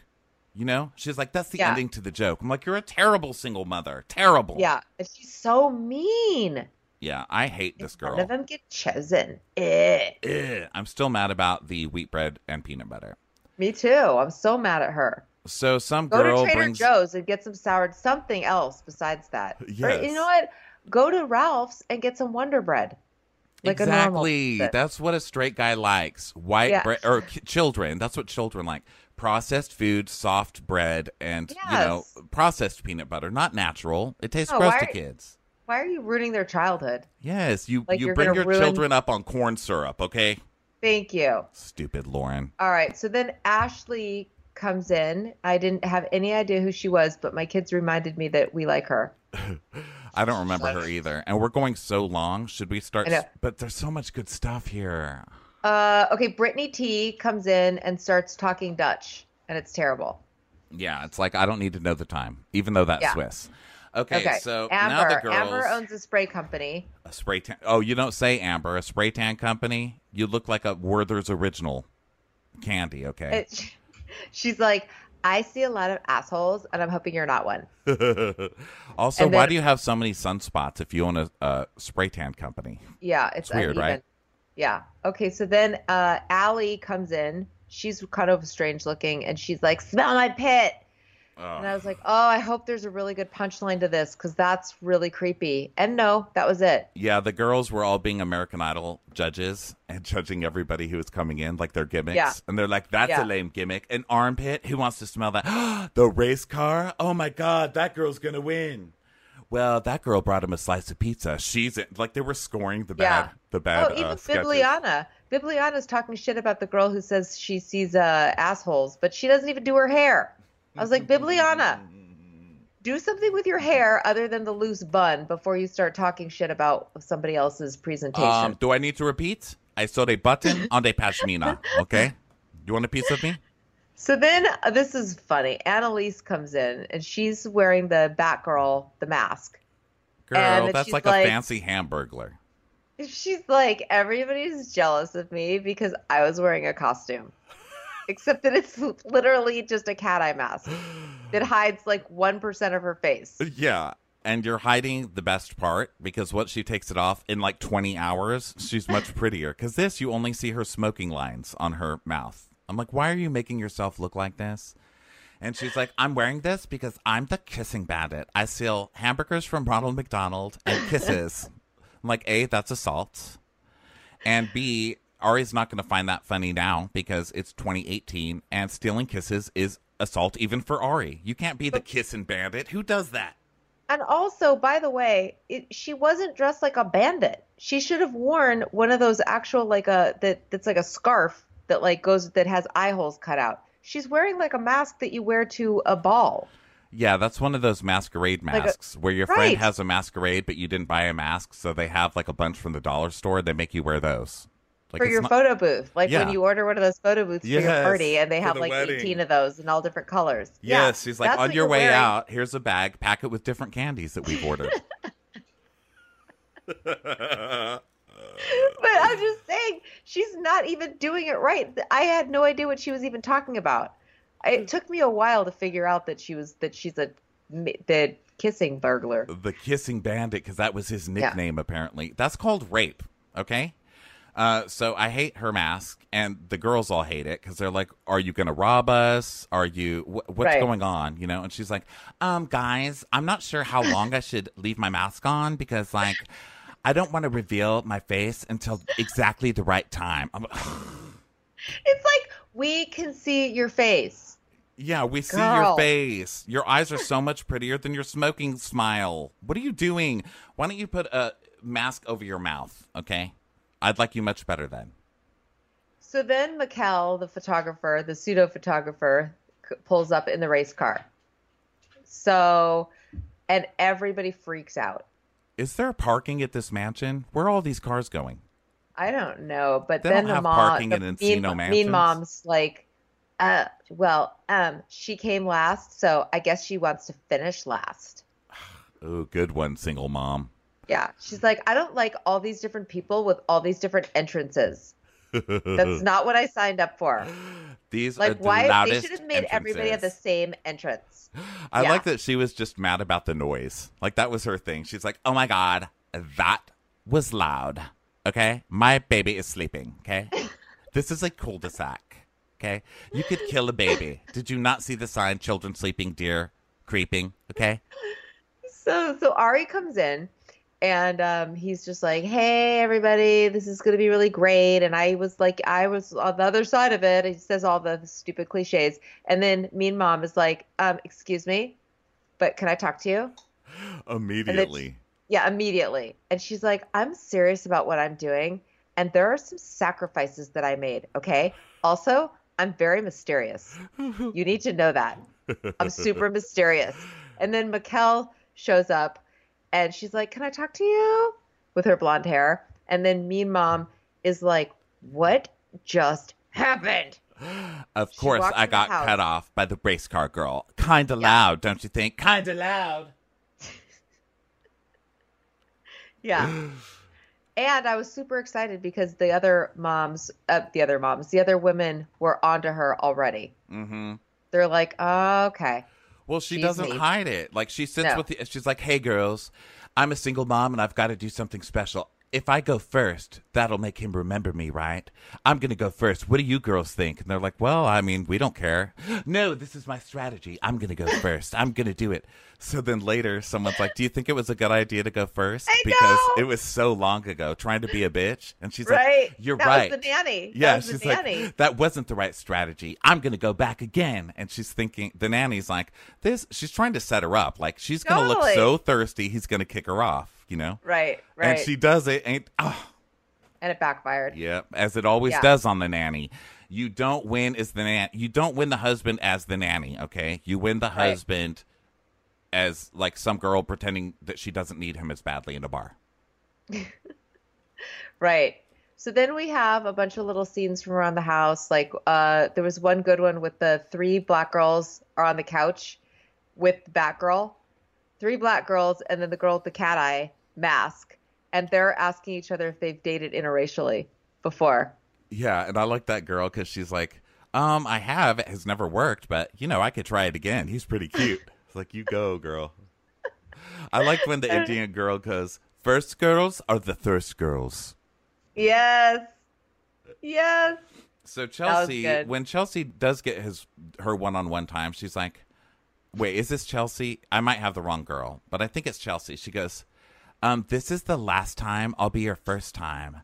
You know, she's like, that's the Yeah. ending to the joke. I'm like, you're a terrible single mother. Terrible. Yeah, and she's so mean. Yeah, I hate this girl. None of them get chosen. Eh. Ugh. I'm still mad about the wheat bread and peanut butter. Me too. I'm so mad at her. So some Go girl to Trader brings. Joe's and get some sour something else besides that. Or, Yes. you know what? Go to Ralph's and get some Wonder Bread. Like exactly. That's what a straight guy likes. White Yeah. bread or k- children. That's what children like. Processed food, soft bread, and you know, processed peanut butter. Not natural. It tastes Oh, gross to kids. Why are you ruining their childhood? Yes, you Like you bring your ruin- children up on corn syrup, okay? Thank you. Stupid Lauren. All right. So then Ashley comes in. I didn't have any idea who she was, but my kids reminded me that we like her. *laughs* I don't remember her either. And we're going so long. Should we start? But there's so much good stuff here. Uh, okay. Brittany T comes in and starts talking Dutch, and it's terrible. Yeah, it's like I don't need to know the time, even though that's Yeah. Swiss. Okay, so now Amber. the girls. Amber owns a spray company. a spray tan. Oh, you don't say Amber, a spray tan company. You look like a Werther's original candy. Okay. It, *laughs* she's like, I see a lot of assholes, and I'm hoping you're not one. *laughs* also, and why do you have so many sunspots if you own a, a spray tan company? Yeah, it's, It's weird, uneven. right? Yeah. Okay, so then uh Allie comes in. She's kind of strange looking and she's like, "Smell my pit." And I was like, "Oh, I hope there's a really good punchline to this cuz that's really creepy." And no, that was it. Yeah, the girls were all being American Idol judges and judging everybody who was coming in, like their gimmicks. Yeah. And they're like, that's Yeah. a lame gimmick. An armpit? Who wants to smell that? *gasps* the race car? Oh my God, that girl's going to win. Well, that girl brought him a slice of pizza. She's in. Like they were scoring the bad, Yeah. the bad. oh, even uh. Bibiana. Bibiana's talking shit about the girl who says she sees uh assholes, but she doesn't even do her hair. I was like, "Bibiana, do something with your hair other than the loose bun before you start talking shit about somebody else's presentation." Um, do I need to repeat? I sewed a button on the pashmina. *laughs* Okay, you want a piece of me? So then uh, this is funny. Annaliese comes in and she's wearing the Batgirl, the mask. Girl, And that's like, like- a fancy hamburglar. She's like, everybody's jealous of me because I was wearing a costume. Except that it's literally just a cat eye mask that *gasps* hides like 1% of her face. Yeah. And you're hiding the best part because once she takes it off in like 20 hours, she's much *laughs* prettier. Because this, you only see her smoking lines on her mouth. I'm like, why are you making yourself look like this? And she's like, I'm wearing this because I'm the kissing bandit. I steal hamburgers from Ronald McDonald and kisses. *laughs* I'm like, A, that's assault. And B, Arie's not going to find that funny now because it's 2018 and stealing kisses is assault even for Arie. You can't be the kissing bandit. Who does that? And also, by the way, it, she wasn't dressed like a bandit. She should have worn one of those actual like a that that's like a scarf that like goes that has eye holes cut out. She's wearing like a mask that you wear to a ball. Yeah, that's one of those masquerade Like a- masks where your Right. friend has a masquerade, but you didn't buy a mask, so they have like a bunch from the dollar store. They make you wear those. Like for your not- photo booth. Like Yeah. when you order one of those photo booths for your party and they have the like wedding. 18 of those in all different colors. Yeah, Yes, she's like, on your way wearing. out, here's a bag, pack it with different candies that we've ordered. *laughs* *laughs* But I'm just saying, she's not even doing it right. I had no idea what she was even talking about. It took me a while to figure out that she was that she's a the kissing burglar. the kissing bandit, because that was his nickname, apparently. That's called rape, okay? Uh, so I hate her mask, and the girls all hate it because they're like, "Are you going to rob us? Are you? Wh- what's Right. going on?" You know? And she's like, "Um, guys, I'm not sure how long I should leave my mask on because, like, I don't want to reveal my face until exactly the right time." I'm, *sighs* It's like we can see your face. yeah, we see Girl. your face. Your eyes are so much prettier than your smoking smile. What are you doing? Why don't you put a mask over your mouth? Okay, I'd like you much better then. So then Maquel, the photographer, the pseudo photographer, pulls up in the race car. So, and everybody freaks out. Is there parking at this mansion? Where are all these cars going? I don't know, but They then the mom, the mean, mean mom's like, uh, well, um, she came last, so I guess she wants to finish last. *sighs* Oh, good one, single mom. Yeah, she's like, I don't like all these different people with all these different entrances. That's *laughs* not what I signed up for. These are Like, the why they should have made everybody have the same entrance. I Yeah. like that she was just mad about the noise. Like that was her thing. She's like, "Oh my god, that was loud." Okay, my baby is sleeping. Okay, *laughs* this is a cul-de-sac. Okay, you could kill a baby. Did you not see the sign? Children sleeping, deer creeping. Okay, *laughs* So so Arie comes in and um, he's just like, "Hey everybody, this is gonna be really great." And I was like, I was on the other side of it. He says all the stupid cliches, and then Mean Mom is like, um, "Excuse me, but can I talk to you?" immediately. Yeah, immediately. And she's like, "I'm serious about what I'm doing, and there are some sacrifices that I made. Okay. Also, I'm very mysterious. You need to know that." I'm super *laughs* mysterious. And then Maquel shows up and she's like, Can I talk to you? With her blonde hair. And then Mean Mom is like, What just happened? *gasps* Of course, I got cut off by the race car girl. Kinda loud, don't you think? Kinda loud. *laughs* Yeah. and I was super excited because the other moms, uh, the other moms, the other women were onto her already. Mm-hmm. They're like, oh, okay. Well, she She's doesn't hide it. Like she sits No. with the, she's like, "Hey girls, I'm a single mom and I've got to do something special. If I go first, that'll make him remember me, right? I'm going to go first. What do you girls think?" And they're like, "Well, I mean, we don't care." "No, this is my strategy. I'm going to go first. I'm going to do it." So then later someone's like, "Do you think it was a good idea to go first? I because know. it was so long ago trying to be a bitch. And she's right. like, "You're that right." was the nanny. Yeah, the she's nanny. like, that wasn't the right strategy. I'm going to go back again. And she's thinking, the nanny's like, this, she's trying to set her up. Like, she's going to look so thirsty, he's going to kick her off, you know? right, right. And she does it. And, oh, and it backfired. yeah, as it always Yeah. does on the nanny. You don't win as the nan. You don't win the husband as the nanny. Okay, you win the Right. husband as like some girl pretending that she doesn't need him as badly in a bar. *laughs* Right. So then we have a bunch of little scenes from around the house. Like uh, there was one good one with the three black girls are on the couch with the Batgirl, three black girls, and then the girl with the cat eye mask, and they're asking each other if they've dated interracially before. Yeah, and I like that girl because she's like, um, I have. It has never worked, but you know, I could try it again. He's pretty cute. It's like, you go, girl. I like when the *laughs* Indian girl goes, first girls are the thirst girls. Yes. Yes. So Chelsea, when Chelsea does get his her one on one time, she's like, "Wait, is this Chelsea? I might have the wrong girl, but I think it's Chelsea." She goes, "Um, this is the last time I'll be your first time.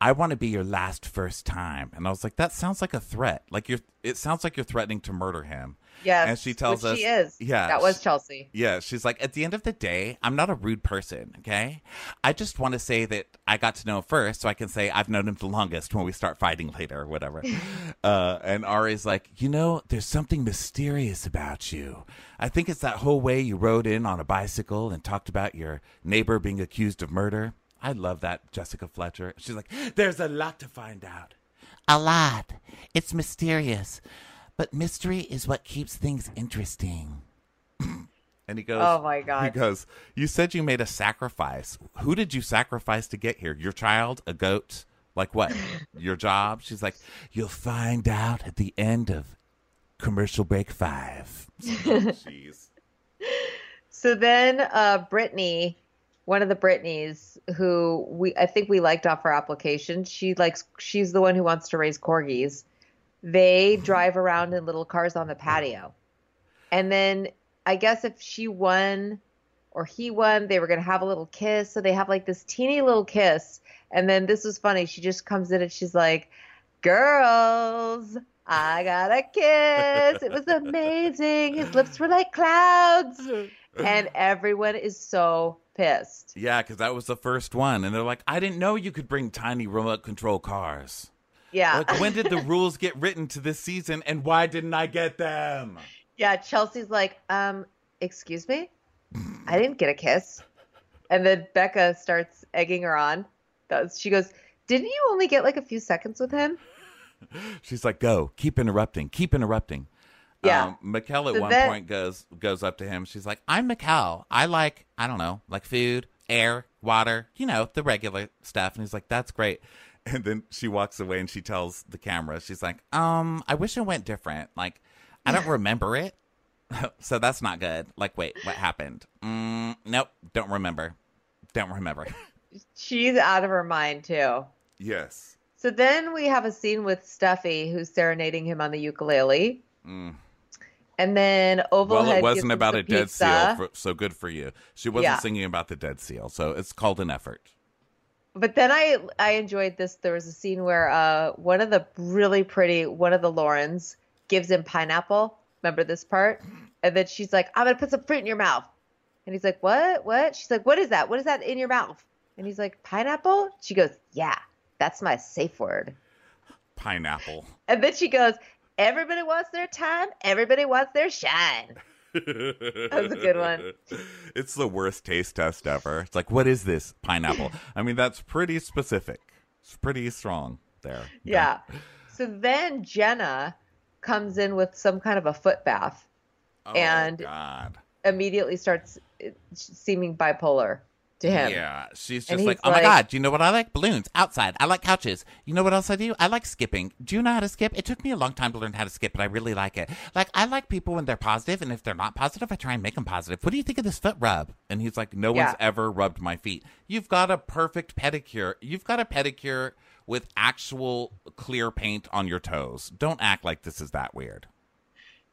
I want to be your last first time." And I was like, "That sounds like a threat. Like you're. It sounds like you're threatening to murder him." Yeah. And she tells us, she is. Yeah, That was Chelsea. yeah, she's like, at the end of the day, I'm not a rude person, okay? I just want to say that I got to know him first so I can say I've known him the longest when we start fighting later or whatever. *laughs* uh, and Arie's like, you know, there's something mysterious about you. I think it's that whole way you rode in on a bicycle and talked about your neighbor being accused of murder. I love that, Jessica Fletcher. She's like, there's a lot to find out. A lot. It's mysterious. But mystery is what keeps things interesting. *clears throat* And he goes, Oh, my God. He goes, You said you made a sacrifice. Who did you sacrifice to get here? Your child? A goat? Like what? *laughs* Your job? She's like, You'll find out at the end of commercial break five. *laughs* Jeez. So then uh Brittany, one of the Britneys who we I think we liked off her application, she likes she's the one who wants to raise corgis. They mm-hmm. drive around in little cars on the patio. And then I guess if she won or he won, they were going to have a little kiss. So they have like this teeny little kiss. And then this was funny. She just comes in and she's like, Girls, I got a kiss. It was amazing. His lips were like clouds. *laughs* And *laughs* everyone is so pissed. Yeah, because that was the first one. And they're like, I didn't know you could bring tiny remote control cars. Yeah. Like, when did the *laughs* rules get written to this season and why didn't I get them? Yeah, Chelsea's like, um, excuse me? I didn't get a kiss. And then Bekah starts egging her on. That she goes, Didn't you only get like a few seconds with him? *laughs* She's like, "Go, keep interrupting, keep interrupting." Yeah. Um, Maquel at So one then- point goes goes up to him. She's like, "I'm Maquel. I like I don't know, like food, air, water, you know, the regular stuff." And he's like, "That's great." *laughs* And then she walks away and she tells the camera, she's like, "Um, I wish it went different. Like, I don't remember it, *laughs* so that's not good. Like, wait, what happened? Mm, nope, don't remember, don't remember." *laughs* She's out of her mind too. yes. So then we have a scene with Steffi who's serenading him on the ukulele. Mm. And then Ovalhead Well, it wasn't about a dead pizza. seal, for, so good for you. She wasn't Yeah. singing about the dead seal, so it's called an effort. But then I I enjoyed this. There was a scene where uh one of the really pretty one of the Laurens gives him pineapple. Remember this part? And then she's like, "I'm gonna put some fruit in your mouth." And he's like, "What? What?" She's like, "What is that? What is that in your mouth?" And he's like, "Pineapple." She goes, "Yeah, that's my safe word." Pineapple. And then she goes, "Everybody wants their time. Everybody wants their shine." that was a good one. *laughs* It's the worst taste test ever. It's like, what is this? Pineapple. *laughs* I mean, that's pretty specific. It's pretty strong there. Yeah. So then Jenna comes in with some kind of a foot bath Oh, and God. immediately starts uh, seeming bipolar to him. Yeah, she's just like, oh my god, do you know what I like? Balloons outside. I like couches. You know what else I do? I like skipping. Do you know how to skip? It took me a long time to learn how to skip, but I really like it. Like, I like people when they're positive, and if they're not positive, I try and make them positive. What do you think of this foot rub? And he's like, no Yeah. one's ever rubbed my feet. You've got a perfect pedicure. You've got a pedicure with actual clear paint on your toes. Don't act like this is that weird.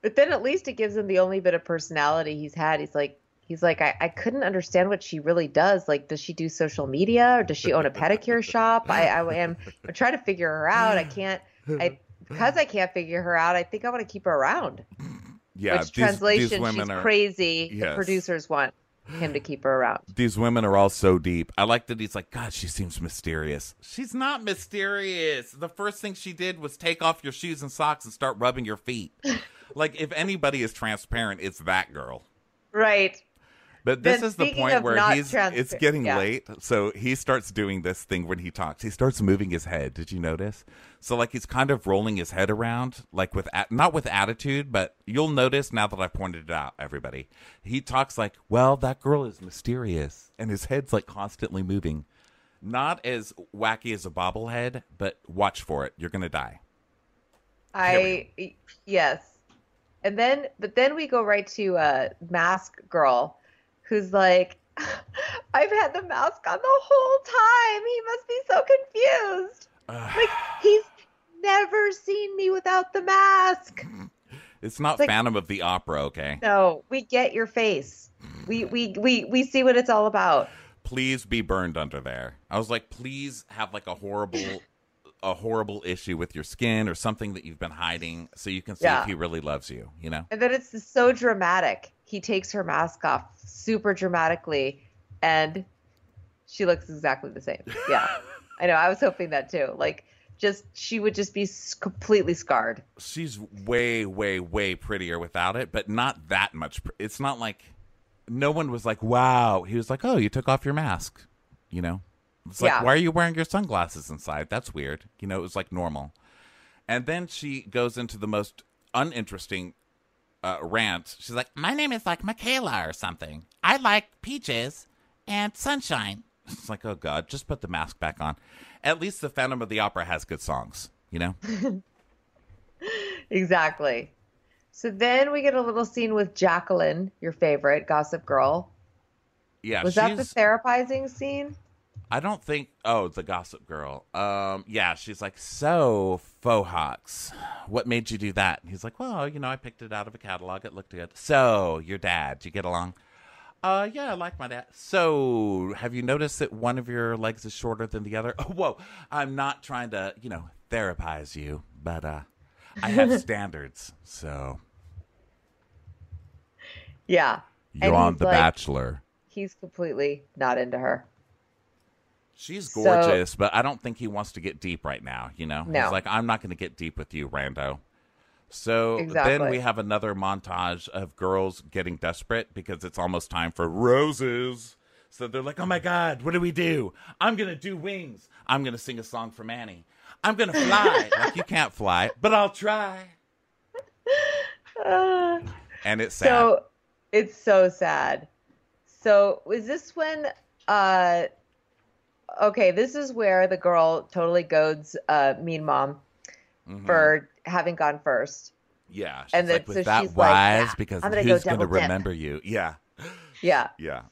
But then at least it gives him the only bit of personality he's had. He's like, he's like, I, I couldn't understand what she really does. Like, does she do social media or does she own a pedicure shop? I, I am I'm trying to figure her out. I can't, I, because I can't figure her out, I think I want to keep her around. Yeah, Which these- translation, these women she's are crazy. The producers want him to keep her around. these women are all so deep. I like that he's like, God, she seems mysterious. She's not mysterious. The first thing she did was take off your shoes and socks and start rubbing your feet. *laughs* like, if anybody is transparent, it's that girl. Right. But this Then is the point where he's transpa- it's getting yeah. late, so he starts doing this thing when he talks. He starts moving his head. Did you notice? So like he's kind of rolling his head around, like with not with attitude, but you'll notice now that I pointed it out, everybody. He talks like, "Well, that girl is mysterious," and his head's like constantly moving. Not as wacky as a bobblehead, but watch for it. You're gonna die. I yes. And then but then we go right to uh mask girl who's like *laughs* I've had the mask on the whole time. He must be so confused. *sighs* like he's never seen me without the mask. *laughs* It's not It's like- Phantom of the Opera, okay? No, we get your face. Mm. We we we we see what it's all about. Please be burned under there. I was like, please have like a horrible, a horrible issue with your skin or something that you've been hiding, so you can see Yeah. if he really loves you. You know? And then it's so dramatic. He takes her mask off super dramatically, and she looks exactly the same. Yeah, *laughs* I know. I was hoping that too. Like, just she would just be completely scarred. She's way, way, way prettier without it, but not that much. pr- It's not like no one was like, "Wow." He was like, "Oh, you took off your mask." You know, it's like, Yeah. "Why are you wearing your sunglasses inside?" That's weird. You know, it was like normal. And then she goes into the most uninteresting uh, rant. She's like, My name is like Michaela or something. I like peaches and sunshine. *laughs* It's like, oh god, just put the mask back on. At least the Phantom of the Opera has good songs, you know. *laughs* Exactly. So then we get a little scene with Jacqueline, your favorite Gossip Girl. Yeah, Was that the therapizing scene? I don't think. Oh, the Gossip Girl. Um, yeah, she's like, so faux hawks. What made you do that? And he's like, well, you know, I picked it out of a catalog. It looked good. So your dad, do you get along? Uh, yeah, I like my dad. So have you noticed that one of your legs is shorter than the other? *laughs* Oh, whoa, I'm not trying to, you know, therapize you, but uh, I have *laughs* standards. So Yeah. you're And on The like- Bachelor. He's completely not into her. She's So- gorgeous, but I don't think he wants to get deep right now. You know, No. he's like, I'm not going to get deep with you, Rando. So then we have another montage of girls getting desperate because it's almost time for roses. So they're like, "Oh my God, what do we do? I'm gonna do wings. I'm gonna sing a song for Manny. I'm gonna fly. *laughs* like you can't fly, but I'll try." Uh, And it's sad. so it's so sad. So is this when uh okay, this is where the girl totally goads uh mean mom Mhm. for having gone first. yeah, she's and like, then- "Was so that she's like, wise? "Yeah, because I'm gonna who's go double dip." remember you?" Yeah, Yeah. yeah.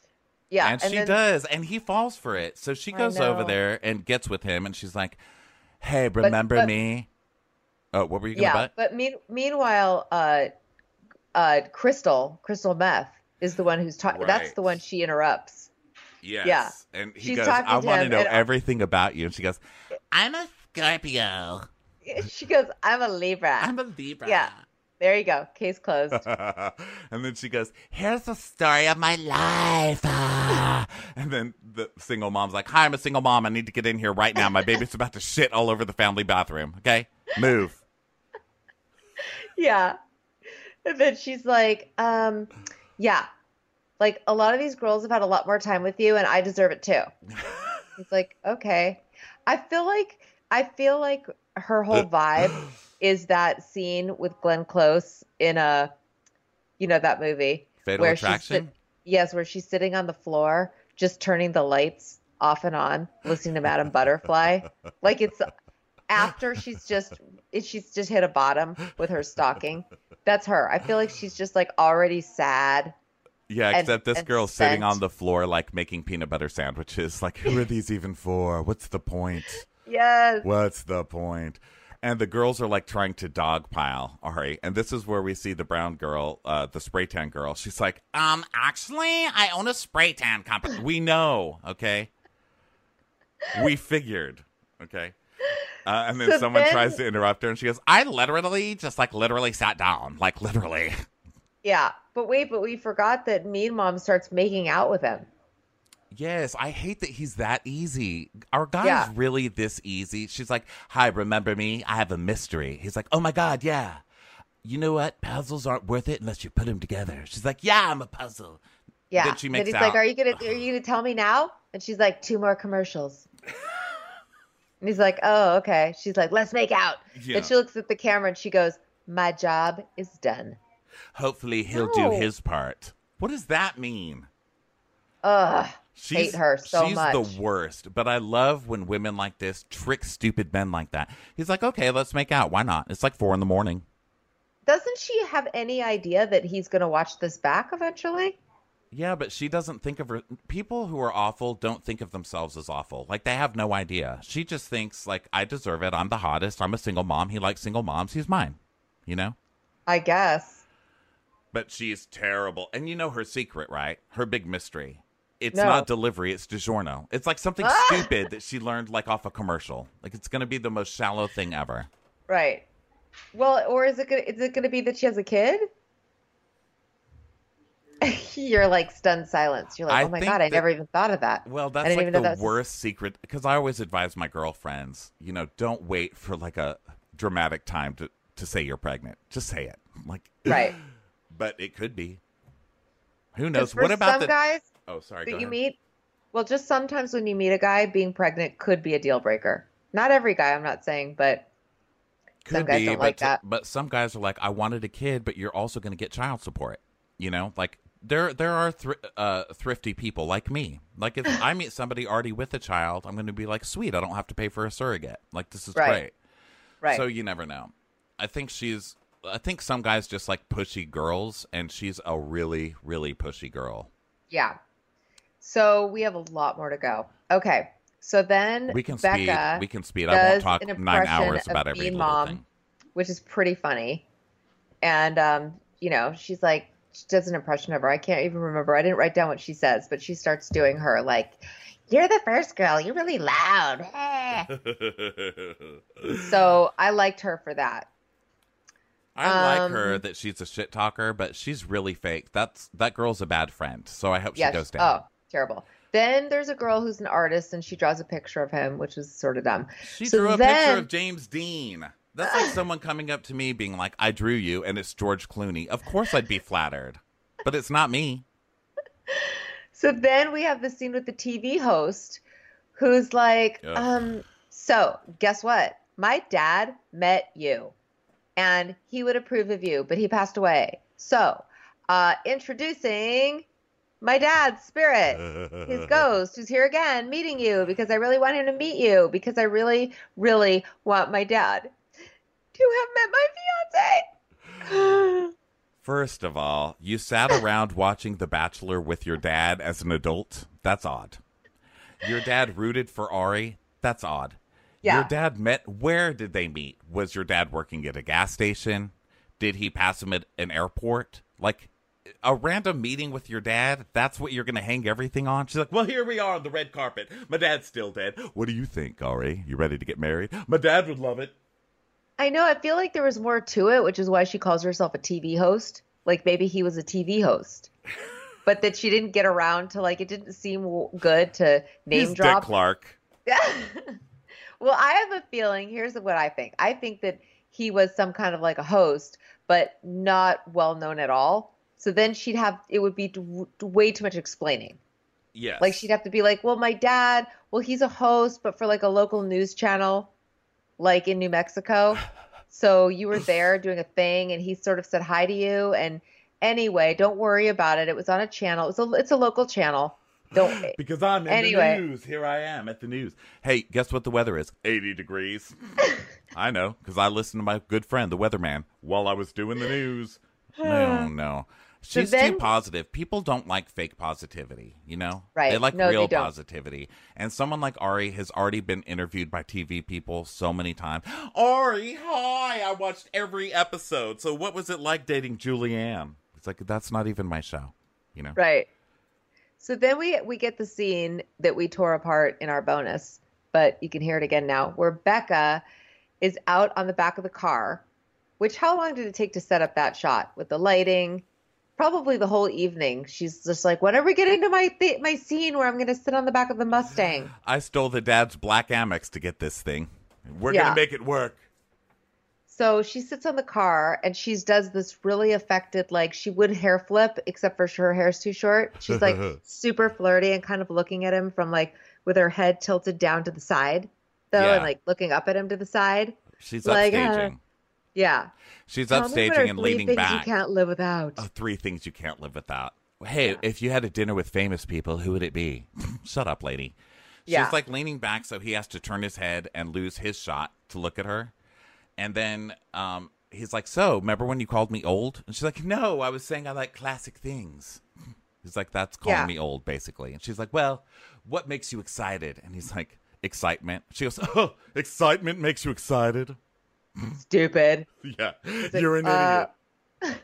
Yeah. and, she then- does, and he falls for it. So she goes over there and gets with him, and she's like, "Hey, remember but- me?" Oh, what were you gonna Yeah, butt? but mean, meanwhile, uh, uh, Krystal, Krystal Meth is the one who's talking. That's the one she interrupts. Yes. Yeah. And he She's goes, "I want to know everything about you," and she goes, I'm a Scorpio. She goes, "I'm a Libra." I'm a Libra. Yeah, there you go. Case closed. *laughs* and then she goes, "Here's the story of my life." ah." *laughs* and then the single mom's like, "Hi, I'm a single mom. I need to get in here right now. My baby's about to shit all over the family bathroom. Okay, move." *laughs* yeah, and then she's like, um, "Yeah, like a lot of these girls have had a lot more time with you, and I deserve it too." *laughs* It's like, okay. I feel like I feel like her whole uh, vibe *clears throat* is that scene with Glenn Close in a, you know, that movie Fatal where she's Attraction? sit- yes, where she's sitting on the floor, just turning the lights off and on, listening to Madame Butterfly. Like it's after she's just she's just hit a bottom with her stalking. That's her. I feel like she's just like already sad. Yeah, and- except this and girl's sitting on the floor like making peanut butter sandwiches. *laughs* Like, who are *laughs* these even for? What's the point? Yes. What's the point? And the girls are like trying to dogpile Arie. And this is where we see the brown girl, uh, the spray tan girl. She's like, Um, actually, I own a spray tan company. We know, okay? We figured, okay? Uh, and then So someone then- tries to interrupt her and she goes, I literally just like literally sat down, like literally. Yeah. But wait, but we forgot that Mean Mom starts making out with him. Yes, I hate that he's that easy. Our guys Yeah. really this easy? She's like, Hi, remember me? I have a mystery. He's like, Oh my God, yeah. You know what? Puzzles aren't worth it unless you put them together. She's like, Yeah, I'm a puzzle. Yeah. Then she makes he's out. like, "Are you gonna are you gonna tell me now?" And she's like, two more commercials." and he's like, "Oh, okay." She's like, "Let's make out." Yeah. And she looks at the camera and she goes, "My job is done." Hopefully he'll No. do his part. What does that mean? Ugh. She's, hate her so she's much. the worst. But I love when women like this trick stupid men like that. He's like, okay, let's make out. Why not? It's like four in the morning. Doesn't she have any idea that he's going to watch this back eventually? Yeah, but she doesn't think of her. People who are awful don't think of themselves as awful. Like they have no idea. She just thinks like I deserve it. I'm the hottest. I'm a single mom. He likes single moms. He's mine. You know. I guess. But she's terrible. And you know her secret, right? Her big mystery. It's No. not delivery, it's DiGiorno. It's like something Ah! stupid that she learned like off a commercial. Like it's gonna be the most shallow thing ever. Right. Well, or is it gonna, is it going to be that she has a kid? *laughs* You're like stunned silence. You're like, I oh my god, I never even thought of that. Well, that's like the that worst secret because I always advise my girlfriends, you know, don't wait for like a dramatic time to, to say you're pregnant. Just say it. Like Right. *laughs* But it could be. Who knows? What about some the guys Oh, sorry. that you ahead. meet? Well, just sometimes when you meet a guy, being pregnant could be a deal breaker. Not every guy, I'm not saying, but some Could guys be, don't but like that. But some guys are like, I wanted a kid, but you're also going to get child support. You know, like there there are thr- uh, thrifty people like me. Like if I meet somebody already with a child, I'm going to be like, sweet, I don't have to pay for a surrogate. Like this is Right. great. Right. So you never know. I think she's. I think some guys just like pushy girls, and she's a really, really pushy girl. Yeah. So we have a lot more to go. Okay. So then We can Becca speed. We can speed. I won't talk an nine hours about every Mean little mom, thing. which is pretty funny. And um, you know, she's like she does an impression of her. I can't even remember. I didn't write down what she says, but she starts doing her like, "You're the first girl. You're really loud." Eh." *laughs* so I liked her for that. I like her Um, that she's a shit talker, but she's really fake. That's that girl's a bad friend. So I hope Yes. she goes down. Oh, terrible. Then there's a girl who's an artist and she draws a picture of him, which is sort of dumb. She So drew a then- picture of James Dean. That's like someone coming up to me being like, "I drew you," and it's George Clooney. Of course, I'd be flattered, but it's not me. *laughs* So then we have the scene with the TV host who's like, um, so guess what? My dad met you and he would approve of you, but he passed away. So, uh, introducing my dad's spirit, his ghost, who's here again, meeting you because I really want him to meet you because I really, really want my dad to have met my fiance. First of all, you sat around *laughs* watching The Bachelor with your dad as an adult. That's odd. Your dad rooted for Arie. That's odd. Your dad met. Where did they meet? Was your dad working at a gas station? Did he pass him at an airport? Like a random meeting with your dad? That's what you're going to hang everything on? She's like, well, here we are on the red carpet. My dad's still dead. What do you think, Arie? You ready to get married? My dad would love it. I know. I feel like there was more to it, which is why she calls herself a TV host. Like maybe he was a TV host, *laughs* but that she didn't get around to like it didn't seem good to name He's drop. Dick Clark. *laughs* well, I have a feeling. Here's what I think. I think that he was some kind of like a host, but not well known at all. So then she'd have it would be d- way too much explaining. Yes. Like she'd have to be like, well, my dad, well, he's a host, but for like a local news channel, like in New Mexico. *laughs* So you were there doing a thing, and he sort of said hi to you. And anyway, don't worry about it. It was on a channel. It's a it's a local channel. Don't *laughs* Because I'm in Anyway. the news. Here I am at the news. Hey, guess what the weather is? 80 degrees. *laughs* I know, because I listened to my good friend, the weatherman, while I was doing the news. No, no. So She's then- too positive. People don't like fake positivity, you know? Right. They like No, real don't. positivity. And someone like Arie has already been interviewed by TV people so many times. *gasps* Arie, hi! I watched every episode. So what was it like dating Julianne? It's like, that's not even my show, you know? Right. So then we we get the scene that we tore apart in our bonus, but you can hear it again now, where Bekah is out on the back of the car. Which how long did it take to set up that shot with the lighting? Probably the whole evening. She's just like, when are we getting to my th- my scene where I'm going to sit on the back of the Mustang? I stole the dad's black Amex to get this thing. We're Yeah. gonna make it work. So she sits on the car and she does this really affected, like she would hair flip, except for her hair's too short. She's like *laughs* super flirty and kind of looking at him from like with her head tilted down to the side, though, Yeah. and like looking up at him to the side. She's Like, uh, upstaging. Yeah. She's Tell me what are upstaging and three leaning things back. You can't live without. Oh, three things you can't live without. Hey, if you had a dinner with famous people, who would it be? *laughs* Shut up, lady. She's Yeah. like leaning back so he has to turn his head and lose his shot to look at her. And then um, he's like, So, remember when you called me old? And she's like, No, I was saying I like classic things. *laughs* He's like, That's calling Yeah. me old, basically. And she's like, Well, what makes you excited? And he's like, Excitement. She goes, *laughs* Oh, excitement makes you excited. Stupid. *laughs* Yeah, you're an uh, idiot.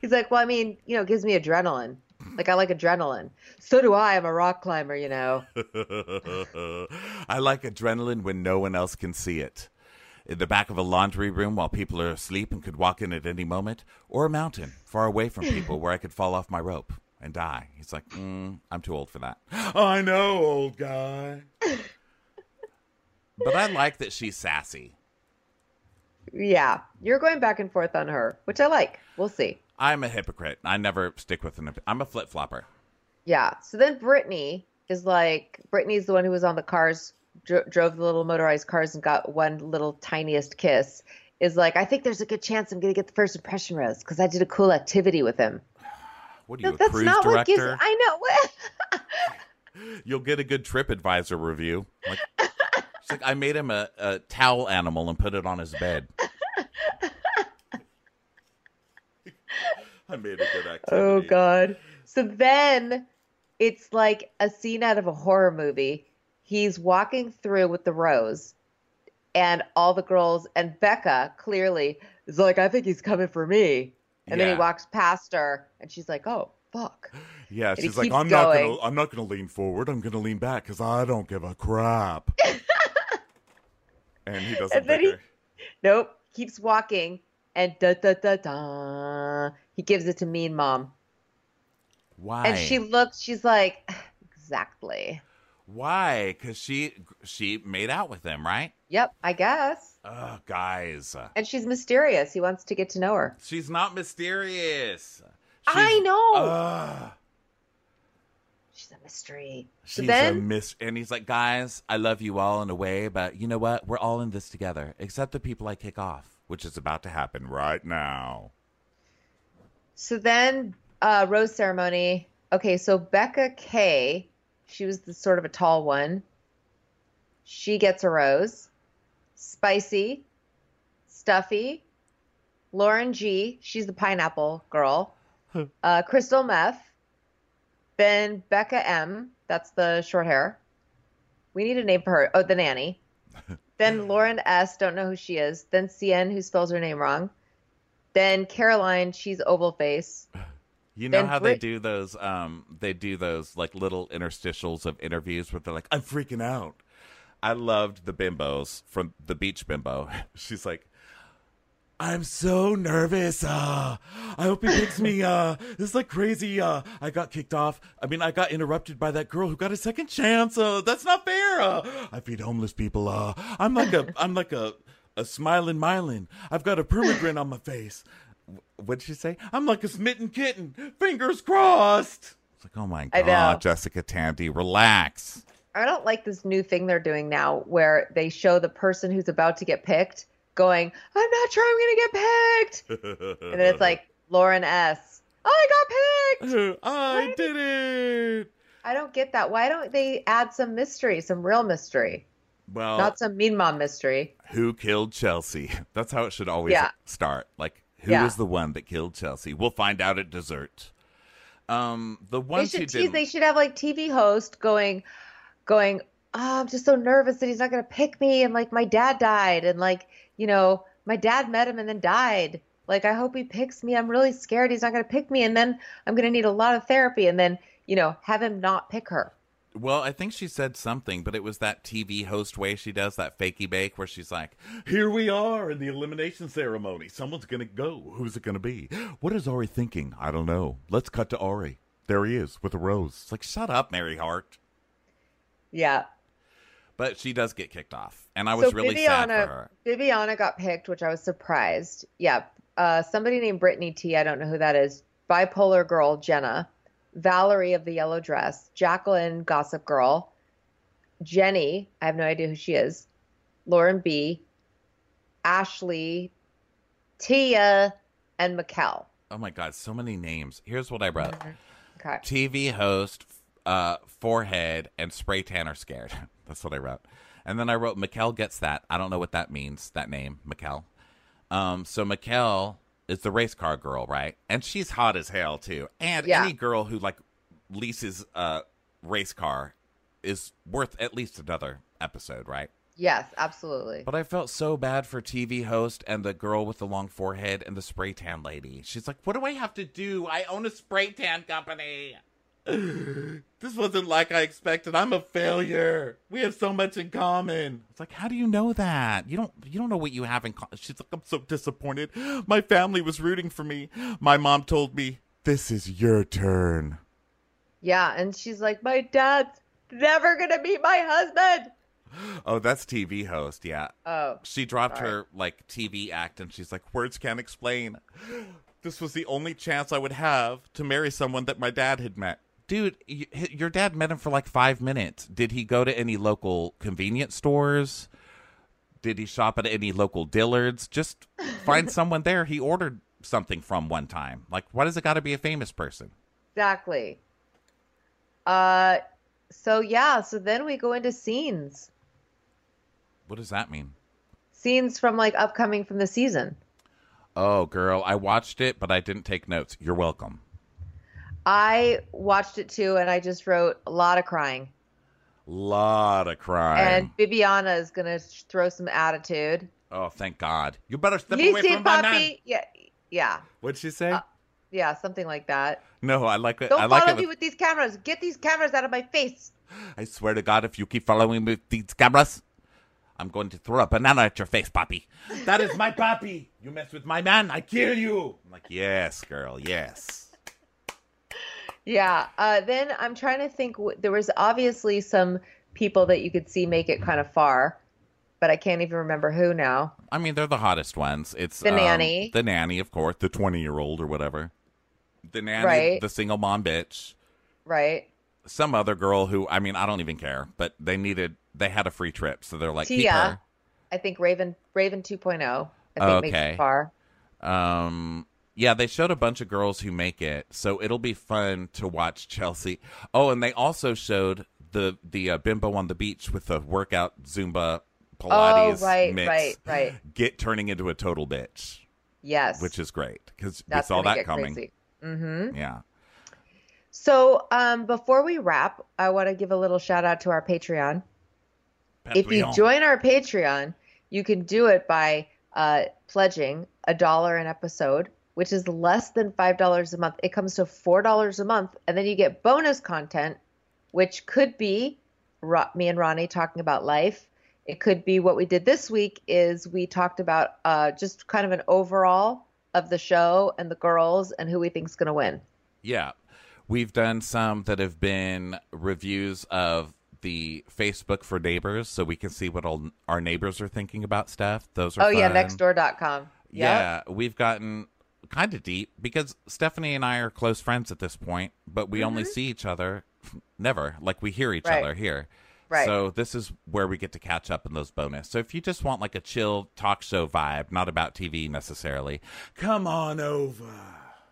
He's like, well, I mean, you know, it gives me adrenaline. Like I like adrenaline. So do I. I'm a rock climber, you know. I like adrenaline when no one else can see it. In the back of a laundry room while people are asleep and could walk in at any moment, or a mountain far away from people where I could fall off my rope and die. He's like, mm, I'm too old for that. *gasps* I know, old guy. but I like that she's sassy. Yeah, you're going back and forth on her, which I like. We'll see. I'm a hypocrite. I never stick with an. I'm a flip flopper. Yeah. So then Brittany is like, Brittany's the one who was on the cars, dro- drove the little motorized cars and got one little tiniest kiss. Is like, I think there's a good chance I'm going to get the first impression rose because I did a cool activity with him. What are No, you, a that's cruise not director? what gives. I know. *laughs* You'll get a good TripAdvisor review. Like, like, I made him a, a towel animal and put it on his bed. *laughs* I made a good activity. Oh God. So then it's like a scene out of a horror movie. He's walking through with the rose and all the girls and Becca clearly is like, I think he's coming for me. And then he walks past her and she's like, Oh fuck. Yeah, And she's like, I'm not going. gonna, I'm not gonna lean forward. I'm gonna lean back because I don't give a crap. *laughs* and he doesn't And then he her. nope, keeps walking and da da da da he gives it to mean mom. Why? And she looks, she's like, Exactly. Why? Because she she made out with him, right? Yep, I guess. Oh, guys, And she's mysterious. He wants to get to know her. she's not mysterious. I know. Ugh. she's a mystery. She's a mystery. and he's like, guys, I love you all in a way, but you know what? We're all in this together, except the people I kick off, which is about to happen right now. so then, uh, rose ceremony. Okay, so Becca K, she was the sort of a tall one. She gets a rose. Spicy, Stuffy, Lauren G, she's the pineapple girl. Uh, Crystal Meth. Then Bekah M, that's the short hair. We need a name for her. Oh, the nanny. *laughs* then Lauren S, don't know who she is. Then CN, who spells her name wrong. Then Caroline, she's oval face. *laughs* You know how they do those? Um, they do those like little interstitials of interviews where they're like, "I'm freaking out." I loved the bimbos from the beach bimbo. *laughs* She's like, "I'm so nervous. Uh, I hope he picks me. Uh, this is like crazy. Uh, I got kicked off. I mean, I got interrupted by that girl who got a second chance. Uh, that's not fair. Uh, I feed homeless people. Uh, I'm like a, I'm like a, a smiling Mylan. I've got a permagrin on my face." What'd she say? I'm like a smitten kitten. Fingers crossed. It's like, oh my god, Jessica Tandy, relax. I don't like this new thing they're doing now where they show the person who's about to get picked going, I'm not sure I'm going to get picked. *laughs* And then it's like, Lauren S. I got picked. *laughs* I did it. I don't get that. Why don't they add some mystery, some real mystery? Well, Not some mean mom mystery. who killed Chelsea? *laughs* That's how it should always Yeah. start. Like, who was Yeah. the one that killed Chelsea? We'll find out at dessert. Um, the They ones should tease, they should have like TV host going, going, oh, I'm just so nervous that he's not going to pick me. And like my dad died. And like, you know, my dad met him and then died. Like, I hope he picks me. I'm really scared he's not going to pick me. And then I'm going to need a lot of therapy. And then, you know, have him not pick her. Well, I think she said something, but it was that TV host way she does that fakey bake where she's like, Here we are in the elimination ceremony. Someone's going to go. Who's it going to be? What is Arie thinking? I don't know. Let's cut to Arie. There he is with a rose. It's like, shut up, Mary Hart. Yeah. But she does get kicked off. And I was really sad for her. Bibiana got picked, which I was surprised. Yeah. Uh, somebody named Brittany T. I don't know who that is. Bipolar girl, Jenna. Valerie of the yellow dress. Jacqueline, gossip girl. Jenny. I have no idea who she is. Lauren B. Ashley. Tia. And Maquel. Oh my god, so many names. Here's what I wrote: Okay. TV host, uh, forehead, and spray tan are scared. *laughs* That's what I wrote. And then I wrote Maquel gets that. I don't know what that means. That name, Maquel. Um, so Maquel is the race car girl, right? And she's hot as hell too. And Yeah. any girl who like leases a race car is worth at least another episode, right? Yes, absolutely. But I felt so bad for TV host and the girl with the long forehead and the spray tan lady. She's like, "What do I have to do? I own a spray tan company." This wasn't like I expected. I'm a failure. We have so much in common. It's like, how do you know that? You don't. You don't know what you have in common. She's like, I'm so disappointed. My family was rooting for me. My mom told me, "This is your turn." Yeah, and she's like, my dad's never gonna be my husband. Oh, that's TV host. Yeah. Oh, She dropped sorry. her like TV act and she's like, words can't explain. This was the only chance I would have to marry someone that my dad had met. Dude, your dad met him for like five minutes. Did he go to any local convenience stores? Did he shop at any local Dillards? Just find *laughs* someone there he ordered something from one time. Like, why does it got to be a famous person? Exactly. Uh, so yeah, so then we go into scenes, What does that mean? scenes from like upcoming from the season. Oh, girl, I watched it, but I didn't take notes. You're welcome. I watched it too, and I just wrote a lot of crying. Lot of crying. And Bibiana is gonna throw some attitude. Oh, thank God. You better step away Listen, from my man. puppy. Yeah, yeah, What'd she say? Uh, yeah, something like that. no, I like it. Don't I like follow it. me with- with these cameras. Get these cameras out of my face. I swear to God, if you keep following me with these cameras, I'm going to throw a banana at your face, Poppy. That is my Poppy. You mess with my man, I kill you. I'm like, yes, girl, yes. Yeah. Uh, then I'm trying to think. w- There was obviously some people that you could see make it kind of far, but I can't even remember who now. I mean, they're the hottest ones. It's The um, nanny. the nanny, of course, the 20 year old or whatever. The nanny, Right. the single mom bitch. Right. Some other girl who, I mean, I don't even care, but they needed, they had a free trip, so they're like. Tia. I think Raven Raven 2.0. I think makes Okay. it far. Um, yeah, they showed a bunch of girls who make it, so it'll be fun to watch *laughs* Chelsea. Oh, and they also showed the the uh, bimbo on the beach with the workout Zumba Pilates oh, right, mix right, right. get turning into a total bitch, Yes. which is great because we saw that coming. Mm-hmm. Yeah. So, um, before we wrap, I want to give a little shout out to our Patreon. If you join our Patreon, you can do it by uh, pledging a dollar an episode, which is less than five dollars a month. It comes to four dollars a month, and then you get bonus content, which could be me and Ronnie talking about life. It could be what we did this week is we talked about uh, just kind of an overall of the show and the girls and who we think's going to win. Yeah. We've done some that have been reviews of the Facebook for neighbors so we can see what all our neighbors are thinking about stuff. Those are Oh yeah, fun. nextdoor.com. Yep. Yeah, we've gotten kind of deep because Stephanie and I are close friends at this point, but we only see each other never. Like we hear each Mm-hmm. Right. other here. Right. So this is where we get to catch up in those bonus. So if you just want like a chill talk show vibe, not about TV necessarily, come on over.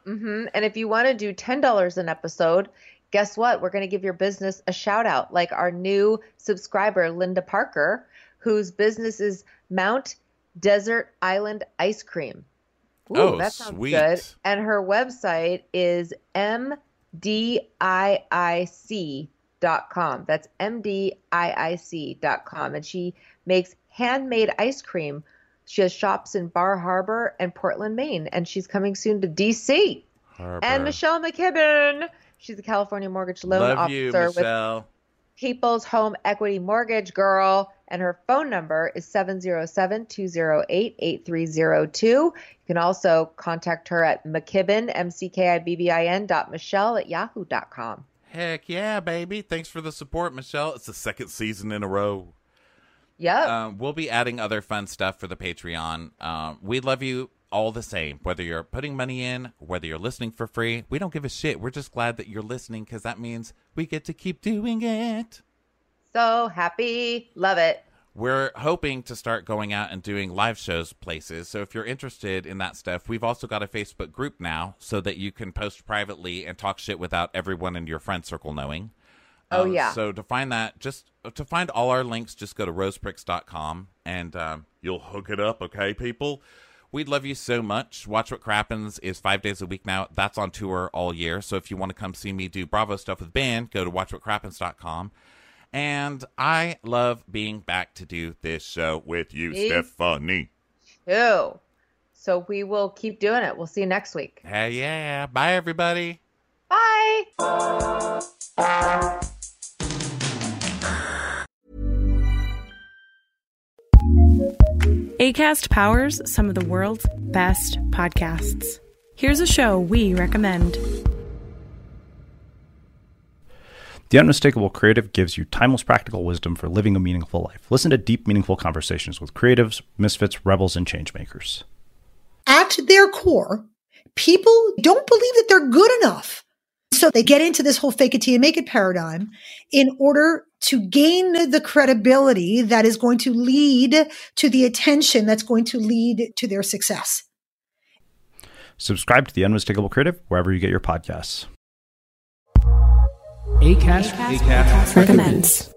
Mm-hmm. And if you want to do ten dollars an episode, guess what? We're going to give your business a shout out, like our new subscriber, Linda Parker, whose business is Mount Desert Island Ice Cream. Ooh, Oh, that sounds sweet. good. And her website is mdiic.com. That's mdiic.com. And she makes handmade ice cream. She has shops in Bar Harbor and Portland, Maine, and she's coming soon to DC. Harbor. And Michelle McKibbin. She's a California mortgage loan Love officer you, with Michelle. People's Home Equity Mortgage Girl, and her phone number is 707 208 8302. You can also contact her at McKibbin, M C K I B B I N dot Michelle at yahoo.com. Heck yeah, baby. Thanks for the support, Michelle. It's the second season in a row. Yep. Um, we'll be adding other fun stuff for the Patreon. Um, we love you all the same, whether you're putting money in, whether you're listening for free. We don't give a shit. We're just glad that you're listening because that means we get to keep doing it. So happy. Love it. we're hoping to start going out and doing live shows places. So if you're interested in that stuff, we've also got a Facebook group now so that you can post privately and talk shit without everyone in your friend circle knowing. Oh, Um, yeah. So to find that, just to find all our links, just go to rosepricks.com and um, you'll hook it up, okay, people? We'd love you so much. Watch What Crappens is five days a week now. That's on tour all year. So if you want to come see me do Bravo stuff with Ben, go to watchwhatcrappens.com. And I love being back to do this show with you, Me Stephanie. Too. So we will keep doing it. We'll see you next week. Hey, yeah. Bye, everybody. Bye. ACAST powers some of the world's best podcasts. Here's a show we recommend. The Unmistakable Creative gives you timeless practical wisdom for living a meaningful life. Listen to deep, meaningful conversations with creatives, misfits, rebels, and changemakers. At their core, people don't believe that they're good enough. So they get into this whole fake it till you make it paradigm in order to gain the credibility that is going to lead to the attention that's going to lead to their success. Subscribe to The Unmistakable Creative wherever you get your podcasts. ACAST, ACAST recommends.